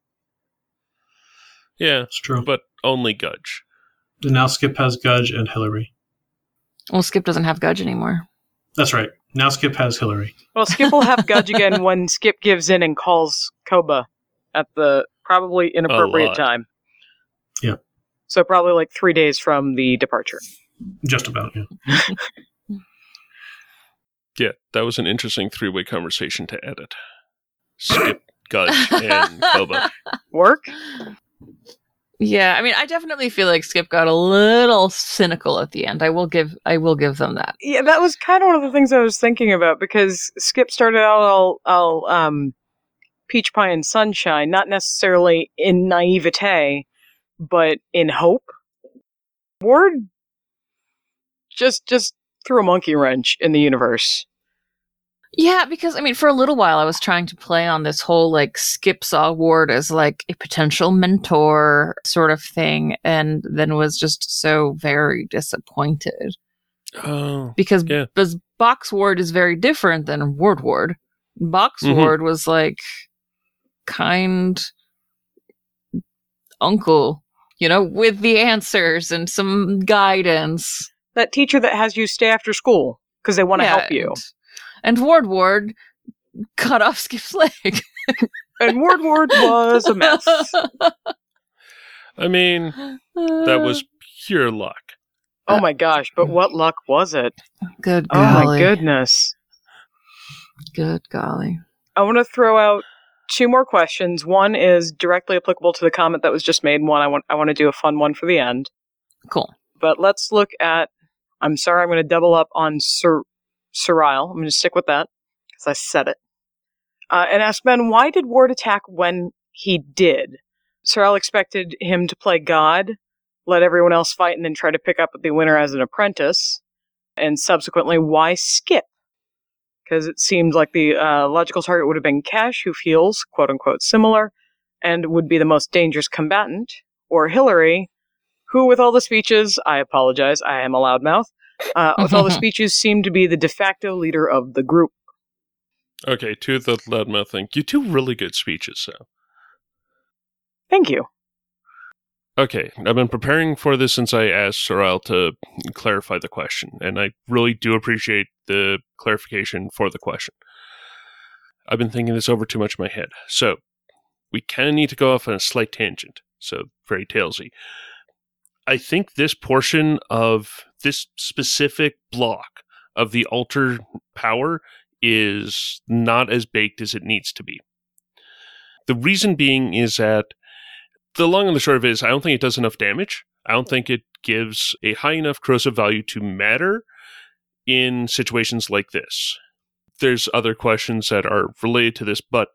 Yeah, It's true. but only Gudge. And now Skip has Gudge and Hillary. Well, Skip doesn't have Gudge anymore. That's right. Now Skip has Hillary. Well, Skip will have Gudge again when Skip gives in and calls Koba at the probably inappropriate time. Yeah. So probably like three days from the departure. Just about, yeah. Yeah, that was an interesting three way conversation to edit. Skip, Gudge, and Koba. Work? Yeah, I mean, I definitely feel like Skip got a little cynical at the end. I will give, I will give them that. Yeah, that was kind of one of the things I was thinking about because Skip started out all, all um, peach pie and sunshine, not necessarily in naivete, but in hope. Ward just just threw a monkey wrench in the universe. Yeah, because I mean, for a little while, I was trying to play on this whole like Skip saw Ward as like a potential mentor sort of thing, and then was just so very disappointed Oh, because Yeah. because Box Ward is very different than Ward Ward. Box Mhm. Ward was like kind uncle, you know, with the answers and some guidance. That teacher that has you stay after school because they want to Yeah, help you. And, and Ward Ward cut off Skip's leg. And Ward Ward was a mess. I mean, that was pure luck. Oh my gosh, but what luck was it? good. golly. Oh my goodness. Good golly. I want to throw out two more questions. One is directly applicable to the comment that was just made. and One I want I want to do a fun one for the end. Cool. But let's look at. I'm sorry, I'm going to double up on Sir Surile. I'm going to stick with that because I said it. Uh, and ask Ben, why did Ward attack when he did? Surile expected him to play God, let everyone else fight, and then try to pick up the winner as an apprentice. And subsequently, why skip? Because it seemed like the uh, logical target would have been Cash, who feels quote unquote similar, and would be the most dangerous combatant, or Hillary, who, with all the speeches, I apologize, I am a loudmouth, uh, with all the speeches, seemed to be the de facto leader of the group. Okay, to the loudmouth thing. You do really good speeches, so. Thank you. Okay, I've been preparing for this since I asked Sorrel to clarify the question, and I really do appreciate the clarification for the question. I've been thinking this over too much in my head. So, we kind of need to go off on a slight tangent, so very tailsy. I think this portion of this specific block of the Alter power is not as baked as it needs to be. The reason being is that the long and the short of it is I don't think it does enough damage. I don't think it gives a high enough corrosive value to matter in situations like this. There's other questions that are related to this, but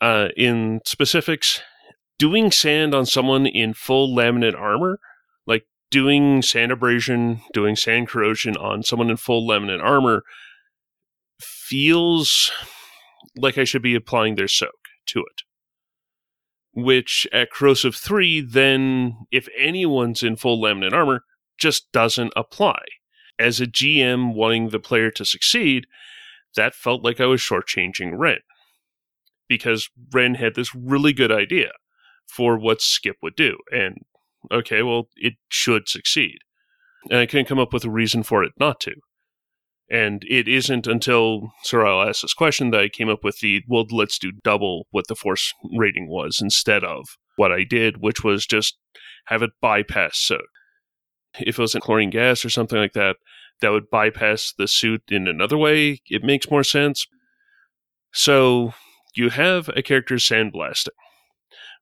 uh, in specifics, doing sand on someone in full laminate armor, doing sand abrasion, doing sand corrosion on someone in full laminate armor, feels like I should be applying their soak to it which at corrosive 3 then if anyone's in full laminate armor just doesn't apply. As a gm wanting the player to succeed that felt like i was shortchanging ren because ren had this really good idea for what skip would do and okay well it should succeed and i can't come up with a reason for it not to and it isn't until Sorrel asked this question that I came up with the, well, let's do double what the force rating was instead of what I did, which was just have it bypass soak. If it was in chlorine gas or something like that, that would bypass the suit in another way. It makes more sense. So you have a character sandblasting,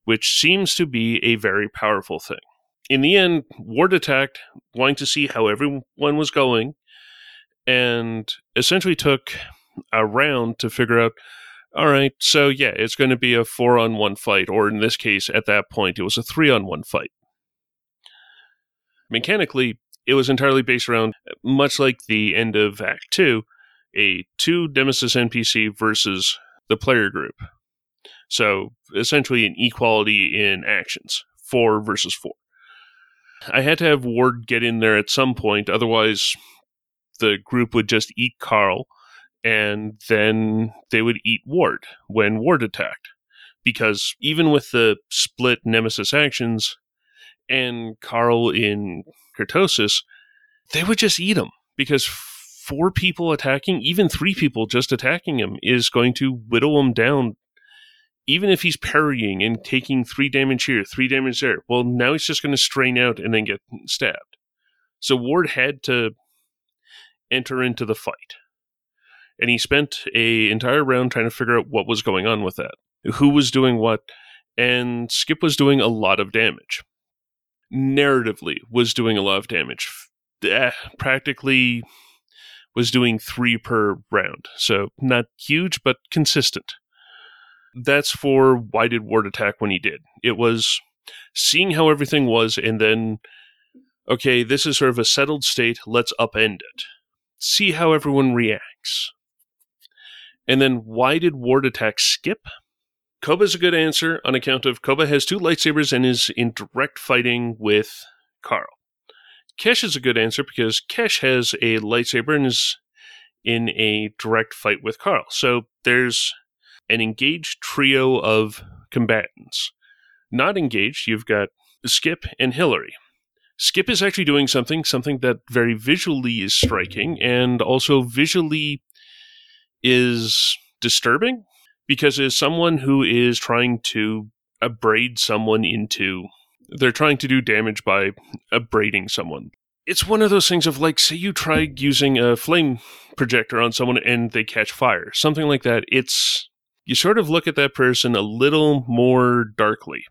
which seems to be a very powerful thing. In the end, Ward attacked, wanting to see how everyone was going, and essentially took a round to figure out all right, so yeah, it's going to be a four on one fight, or in this case, at that point, it was a three on one fight. Mechanically, it was entirely based around, much like the end of Act 2, a two Nemesis NPC versus the player group. So essentially, an equality in actions four versus four. I had to have Ward get in there at some point, otherwise, the group would just eat Carl and then they would eat Ward when Ward attacked. Because even with the split Nemesis actions and Carl in Cortosis, they would just eat him because four people attacking, even three people just attacking him, is going to whittle him down. Even if he's parrying and taking three damage here, three damage there, well, now he's just going to strain out and then get stabbed. So Ward had to enter into the fight and he spent a entire round trying to figure out what was going on with that, who was doing what, and Skip was doing a lot of damage. Narratively, was doing a lot of damage. Eh, practically was doing three per round, so not huge but consistent. That's for why did Ward attack when he did. It was seeing how everything was, and then okay, this is sort of a settled state. Let's upend it. See how everyone reacts. And then why did Ward attack skip? Koba's a good answer on account of Koba has two lightsabers and is in direct fighting with Carl. Kesh is a good answer because Kesh has a lightsaber and is in a direct fight with Carl. So there's an engaged trio of combatants. Not engaged, you've got Skip and Hillary. Skip is actually doing something, something that very visually is striking and also visually is disturbing because as someone who is trying to abrade someone into they're trying to do damage by abrading someone. It's one of those things of like, say you try using a flame projector on someone and they catch fire, something like that. It's you sort of look at that person a little more darkly.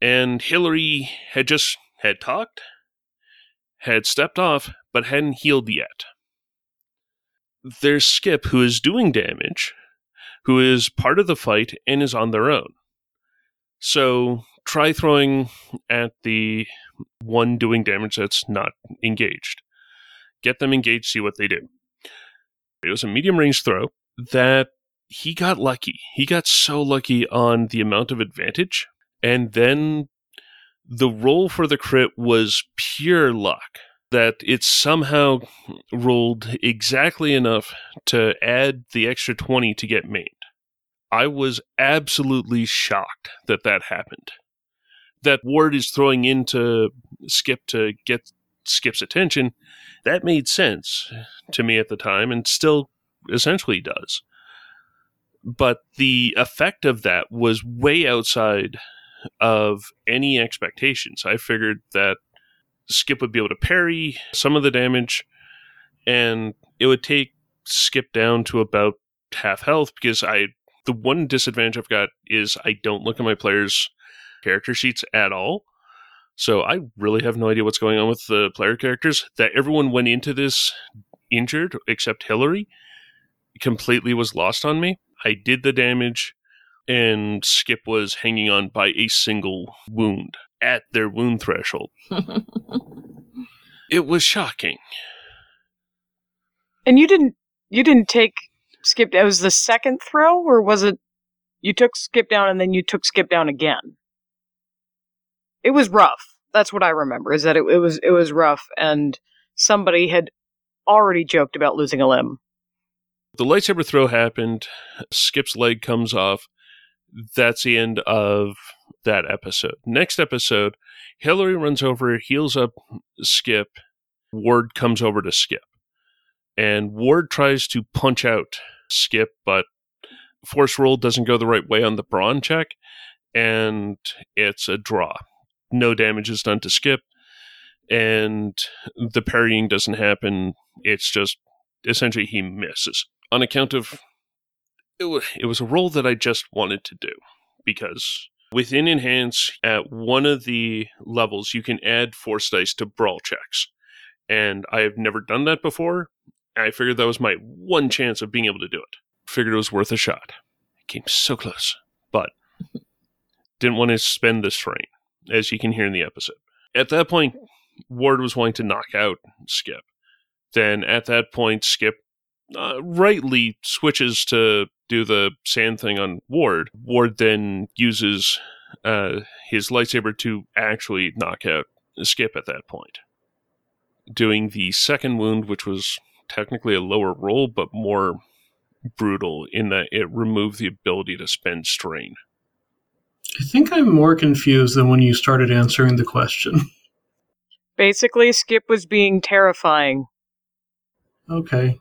And Hillary had just had talked, had stepped off, but hadn't healed yet there's Skip, who is doing damage, who is part of the fight and is on their own. So try throwing at the one doing damage that's not engaged. Get them engaged, see what they do. It was a medium range throw that he got lucky. He got so lucky on the amount of advantage. And then the roll for the crit was pure luck that it somehow rolled exactly enough to add the extra 20 to get made. I was absolutely shocked that that happened. That Ward is throwing into Skip to get Skip's attention, that made sense to me at the time and still essentially does. But the effect of that was way outside of any expectations. I figured that Skip would be able to parry some of the damage, and it would take Skip down to about half health because I the one disadvantage I've got is I don't look at my players' character sheets at all. So I really have no idea what's going on with the player characters. That everyone went into this injured except Hillary completely was lost on me. I did the damage and Skip was hanging on by a single wound at their wound threshold. it was shocking. And you didn't you didn't take skip it was the second throw or was it you took skip down and then you took skip down again? It was rough. That's what I remember is that it, it was it was rough and somebody had already joked about losing a limb. The lightsaber throw happened. Skip's leg comes off. That's the end of that episode. Next episode, Hillary runs over, heals up Skip. Ward comes over to Skip. And Ward tries to punch out Skip, but force roll doesn't go the right way on the brawn check, and it's a draw. No damage is done to Skip, and the parrying doesn't happen. It's just essentially he misses on account of it was, it was a roll that I just wanted to do because Within Enhance, at one of the levels, you can add force dice to brawl checks. And I have never done that before. I figured that was my one chance of being able to do it. Figured it was worth a shot. Came so close, but didn't want to spend the strain, as you can hear in the episode. At that point, Ward was wanting to knock out Skip. Then at that point, Skip uh, rightly switches to do the sand thing on Ward. Ward then uses uh, his lightsaber to actually knock out Skip at that point. Doing the second wound, which was technically a lower roll, but more brutal in that it removed the ability to spend strain. I think I'm more confused than when you started answering the question. Basically, Skip was being terrifying. Okay.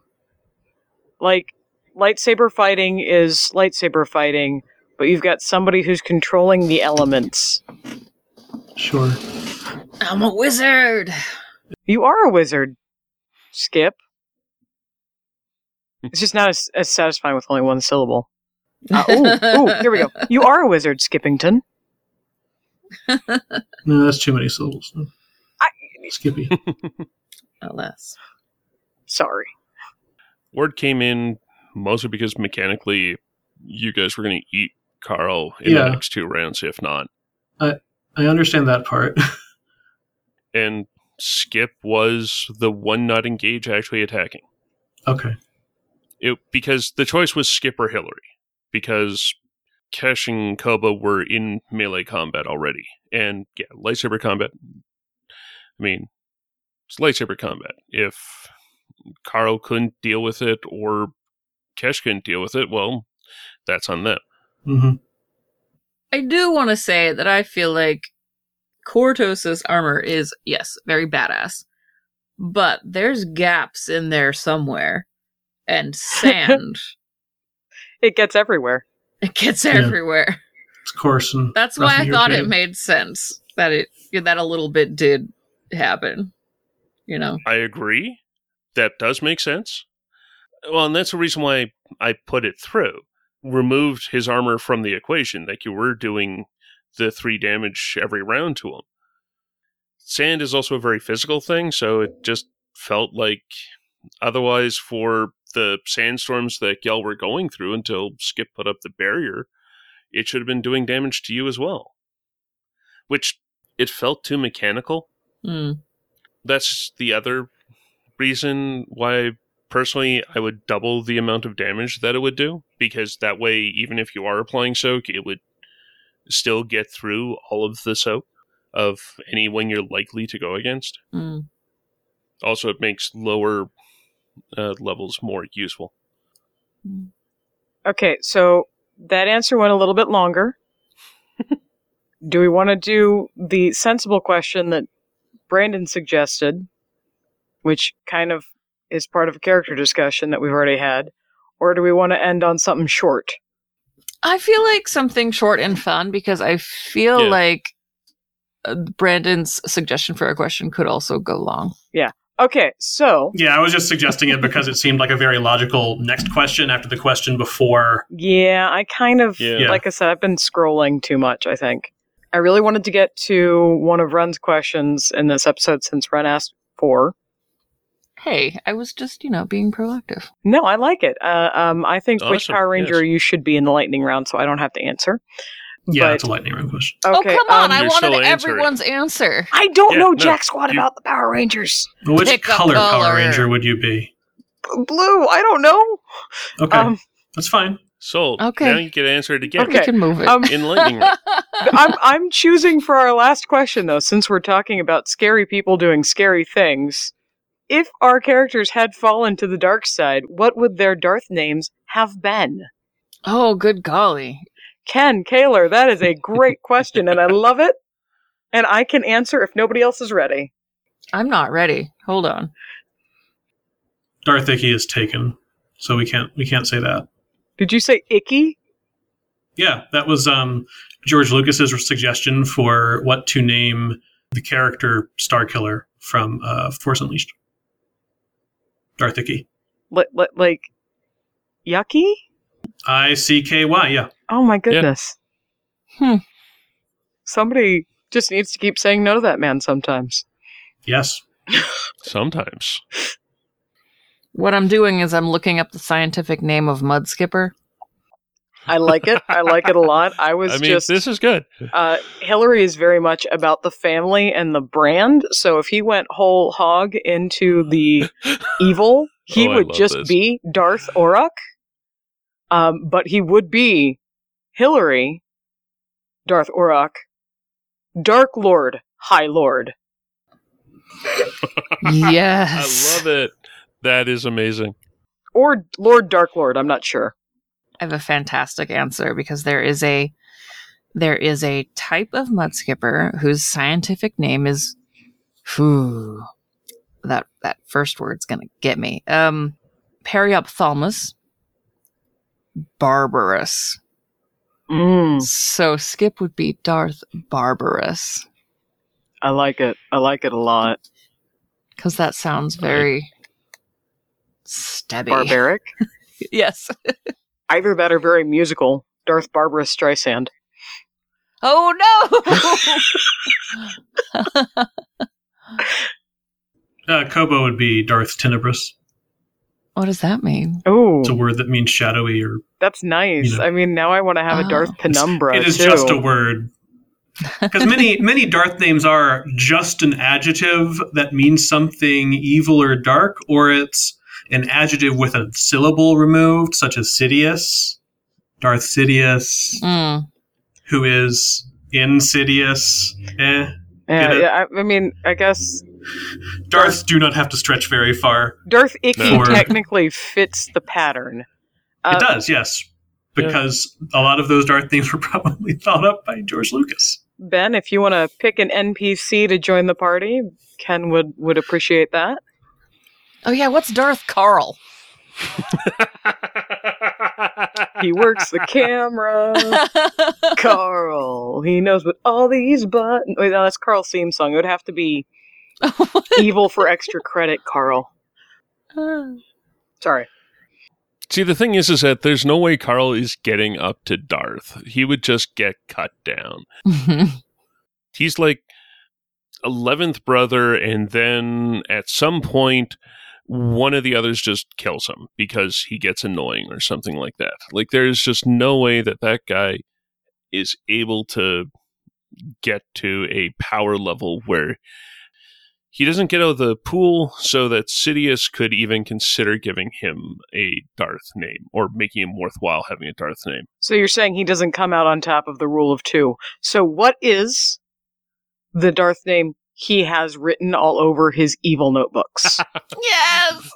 Like, lightsaber fighting is lightsaber fighting, but you've got somebody who's controlling the elements. Sure. I'm a wizard. You are a wizard, Skip. It's just not as, as satisfying with only one syllable. Uh, ooh, ooh, here we go. You are a wizard, Skippington. No, that's too many syllables. No. I- Skippy. Alas. Sorry. Ward came in mostly because mechanically you guys were going to eat Carl in Yeah. the next two rounds, if not. I understand that part. And Skip was the one not engaged actually attacking. okay. It, because the choice was Skip or Hillary. Because Kesh and Koba were in melee combat already. And yeah, lightsaber combat. I mean, it's lightsaber combat. If Carl couldn't deal with it or Kesh couldn't deal with it, well, that's on them. hmm I do want to say that I feel like Cortosis armor is, yes, very badass. But there's gaps in there somewhere. And sand, It gets everywhere. it gets Yeah. everywhere. It's coarse and That's why I thought it made sense that it that a little bit did happen. You know. I agree. That does make sense. Well, and that's the reason why I put it through. Removed his armor from the equation, like you were doing the three damage every round to him. Sand is also a very physical thing, so it just felt like otherwise for the sandstorms that y'all were going through until Skip put up the barrier, it should have been doing damage to you as well. Which it felt too mechanical Hmm. that's the other reason why personally I would double the amount of damage that it would do because that way even if you are applying soak it would still get through all of the soak of anyone you're likely to go against Hmm. also it makes lower uh, levels more useful Okay, so that answer went a little bit longer. do we want to do the sensible question that Brandon suggested, which kind of is part of a character discussion that we've already had, or do we want to end on something short? I feel like something short and fun because I feel Yeah. like uh, Brandon's suggestion for a question could also go long. Yeah. Okay, so Yeah, I was just suggesting it because it seemed like a very logical next question after the question before. yeah, I kind of Yeah. like I said, I've been scrolling too much. I think I really wanted to get to one of Run's questions in this episode since Run asked for. Hey, I was just, you know, being proactive. No, I like it. Uh, um, I think which Power Ranger yes. you should be in the lightning round, so I don't have to answer. Yeah, But- it's a lightning round question. Okay, oh, come on. um, I wanted still answering. everyone's answer. I don't Yeah, know no, jack squat you- about the Power Rangers. Which Pick color Power. Ranger would you be? Blue, I don't know. Okay, Um, that's fine. so Okay. now you get answered again Okay. We can move it. um, in lightning round. I'm I'm choosing for our last question though, since we're talking about scary people doing scary things. If our characters had fallen to the dark side, what would their Darth names have been? oh, good golly. Ken, Kaler, that is a great question, and I love it. And I can answer if nobody else is ready. I'm not ready. Hold on. Darth Icky is taken, so we can't we can't say that. Did you say icky? Yeah, that was um, George Lucas's suggestion for what to name the character Starkiller from uh, Force Unleashed. Darth What? Li- li- like yucky? I C K Y. Yeah. Oh my goodness. Hmm. Somebody just needs to keep saying no to that man sometimes. Yes. Sometimes. What I'm doing is I'm looking up the scientific name of mud skipper. I like it. I like it a lot. I was I mean, just this is good. uh, Hillary is very much about the family and the brand. So if he went whole hog into the evil, he Oh, would just this. be Darth Auroch. Um, but he would be Hillary, Darth Auroch, Dark Lord, High Lord. yes. I love it. That is amazing. Or Lord Dark Lord, I'm not sure. I have a fantastic answer because there is a there is a type of mud skipper whose scientific name is whew, that that first word's gonna get me. Um Periophthalmus barbarus. Mm, So Skip would be Darth Barbarous I like it. I like it a lot. because that sounds very stabby. Barbaric. yes. Either that or very musical. Darth Barbara Streisand. Oh no! Uh, Kobo would be Darth Tenebris. what does that mean? Oh, It's a word that means shadowy or that's nice. You know. I mean, now I want to have a Oh. Darth Penumbra it is too. just a word. Because many many Darth names are just an adjective that means something evil or dark, or it's an adjective with a syllable removed, such as Sidious, Darth Sidious, Mm. who is insidious. Eh. Yeah, yeah. I, I mean, I guess Darths do not have to stretch very far. Darth Icky No. technically fits the pattern. Uh, it does, yes. Because a lot of those Darth names were probably thought up by George Lucas. Ben, if you want to pick an NPC to join the party, Ken would would appreciate that. Oh yeah, what's Darth Carl? He works the camera. Carl. He knows what all these buttons. Wait, no, that's Carl's theme song. It would have to be evil for extra credit, Carl. Uh. Sorry. See, the thing is, is that there's no way Carl is getting up to Darth. He would just get cut down. He's like eleventh brother, and then at some point, one of the others just kills him because he gets annoying or something like that. Like, there's just no way that that guy is able to get to a power level where he doesn't get out of the pool so that Sidious could even consider giving him a Darth name or making him worthwhile having a Darth name. So you're saying he doesn't come out on top of the rule of two. So what is the Darth name he has written all over his evil notebooks? yes.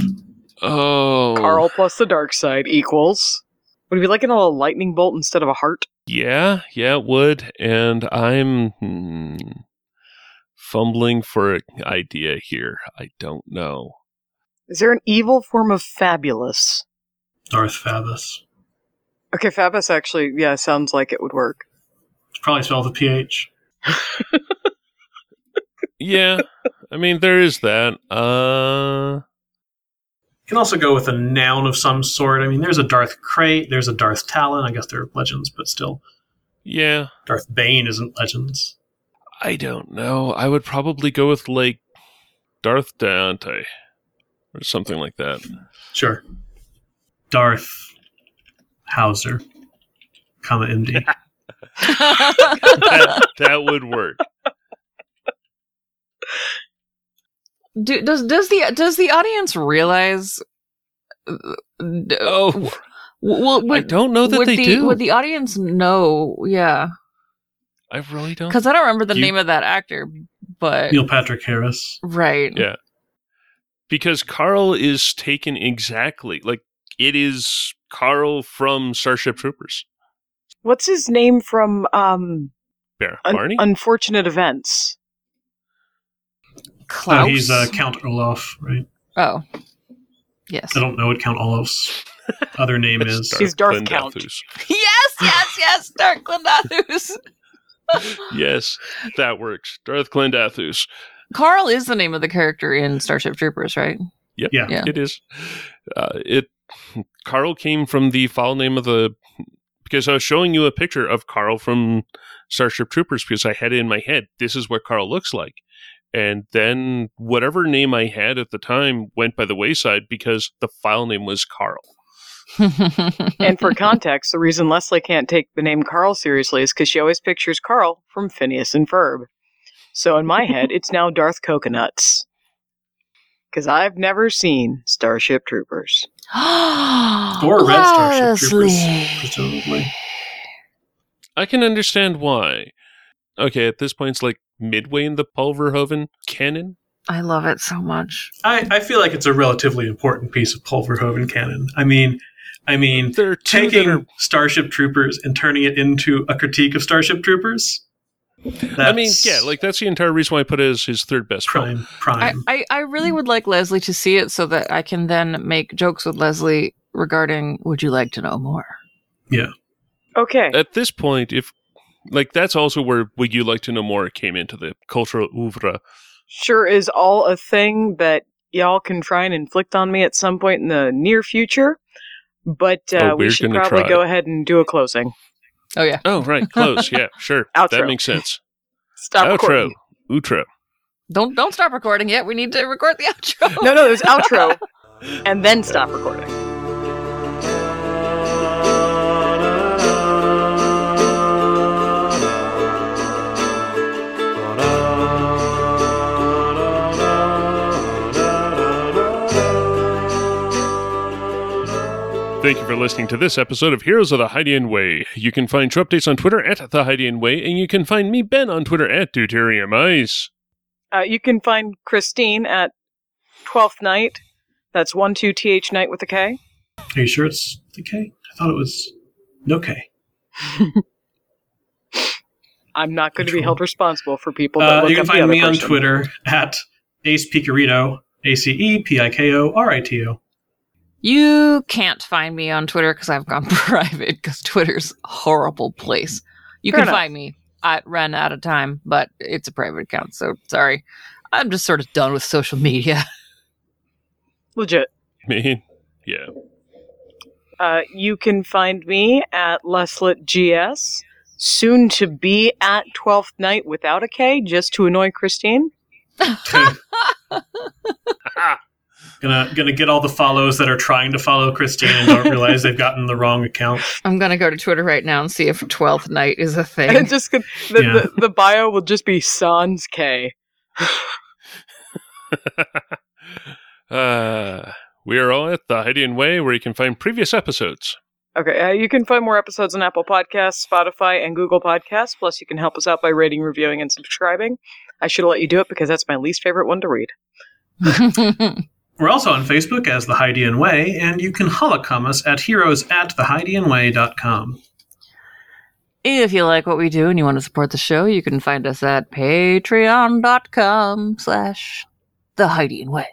Oh, Carl plus the dark side equals. Would it be like an a lightning bolt instead of a heart? Yeah, yeah, it would. And I'm hmm, fumbling for an idea here. I don't know. Is there an evil form of fabulous? Darth Fabus. Okay, Fabus actually, yeah, sounds like it would work. It's probably spelled the PH. Yeah, I mean there is that. Uh, You can also go with a noun of some sort. I mean, there's a Darth Krayt, there's a Darth Talon. I guess they're legends, but still. yeah, Darth Bane isn't legends. I don't know. I would probably go with like Darth Dante or something like that. Sure. Darth Howser, comma MD. that, that would work. Do, does does the does the audience realize? Oh, w- w- I would, don't know that would they the, do. Would the audience know? Yeah, I really don't. because I don't remember the You- name of that actor, but Neil Patrick Harris. right. Yeah. because Carl is taken exactly like it is Carl from Starship Troopers. What's his name from um Bear Un- Unfortunate Events? Klaus. Oh, he's uh, Count Olaf, right? oh, yes. I don't know what Count Olaf's other name is. Darth He's Darth Count. Yes, yes, yes. Dark Glendathus. yes, that works. Darth Glendathus. Carl is the name of the character in Starship Troopers, right? Yep, Yeah. it is. Uh, it. Carl came from the foul name of the because I was showing you a picture of Carl from Starship Troopers because I had it in my head. This is what Carl looks like. And then whatever name I had at the time went by the wayside because the file name was Carl. And for context, the reason Leslie can't take the name Carl seriously is because she always pictures Carl from Phineas and Ferb. So in my head, it's now Darth Coconuts. Because I've never seen Starship Troopers. Or Red Starship Troopers, Leslie. presumably. I can understand why. Okay, at this point, it's like midway in the Paul Verhoeven canon. I love it so much. I, I feel like it's a relatively important piece of Paul Verhoeven canon. I mean, I mean, There are taking are Starship Troopers and turning it into a critique of Starship Troopers. I mean, yeah, like that's the entire reason why I put it as his third best film. prime, I, prime. I, I really would like Leslie to see it so that I can then make jokes with Leslie regarding would you like to know more? Yeah. Okay. At this point, if like that's also where would you like to know more came into the cultural oeuvre. Sure is all a thing that y'all can try and inflict on me at some point in the near future. But uh, Oh, we should probably try. go ahead and do a closing. Oh yeah. Oh, right, close. yeah, sure. Outro. That makes sense. Stop Outro, recording. outro. Don't don't stop recording yet. We need to record the outro. No, no, it was outro. and then stop recording. Thank you for listening to this episode of Heroes of the Hydian Way. You can find show updates on Twitter at the Hydian Way, and you can find me, Ben, on Twitter at Deuterium Ice. Uh, you can find Christine at 12th Night. That's 1 2 TH Night with a K. Are you sure it's the K? I thought it was no K. I'm not going to be held responsible for people that Uh, look you can up find other me on. Twitter at Ace Pikorito, A C E P I K O R I T O. You can't find me on Twitter because I've gone private because Twitter's a horrible place. You Fair can enough. find me at Ren out of time, but it's a private account, so sorry. I'm just sort of done with social media. Legit. I mean, yeah. Uh, you can find me at Leslet GS, soon to be at 12th Night without a K, just to annoy Christine. Gonna gonna get all the follows that are trying to follow Christine and don't realize they've gotten the wrong account. I'm gonna go to Twitter right now and see if 12th night is a thing. And thing. just the, the, Yeah. the, the bio will just be Sans K. uh, we are all at the Hydian Way, where you can find previous episodes. Okay, uh, you can find more episodes on Apple Podcasts, Spotify, and Google Podcasts. Plus, you can help us out by rating, reviewing, and subscribing. I should have let you do it because that's my least favorite one to read. We're also on Facebook as The Hydian Way, and you can holocom us at heroes at thehydianway.com. if you like what we do and you want to support the show, you can find us at patreon.com slash the Hydian Way.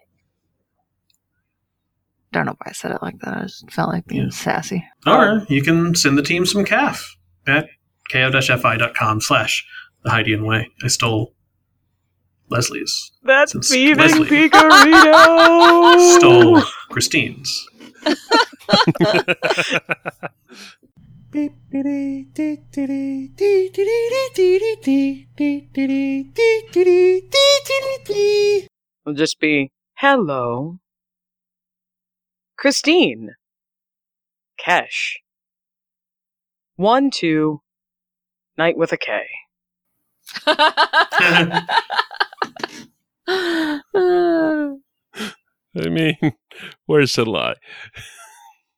Don't know why I said it like that. I just felt like being Yeah. sassy. Or you can send the team some caf at ko-fi.com slash The Hydian Way. I stole Leslie's. That's Since thieving Leslie- Pikorito! Stole Christine's. It'll just be hello, Christine, Kesh, one two, night with a K. I mean, where's the lie?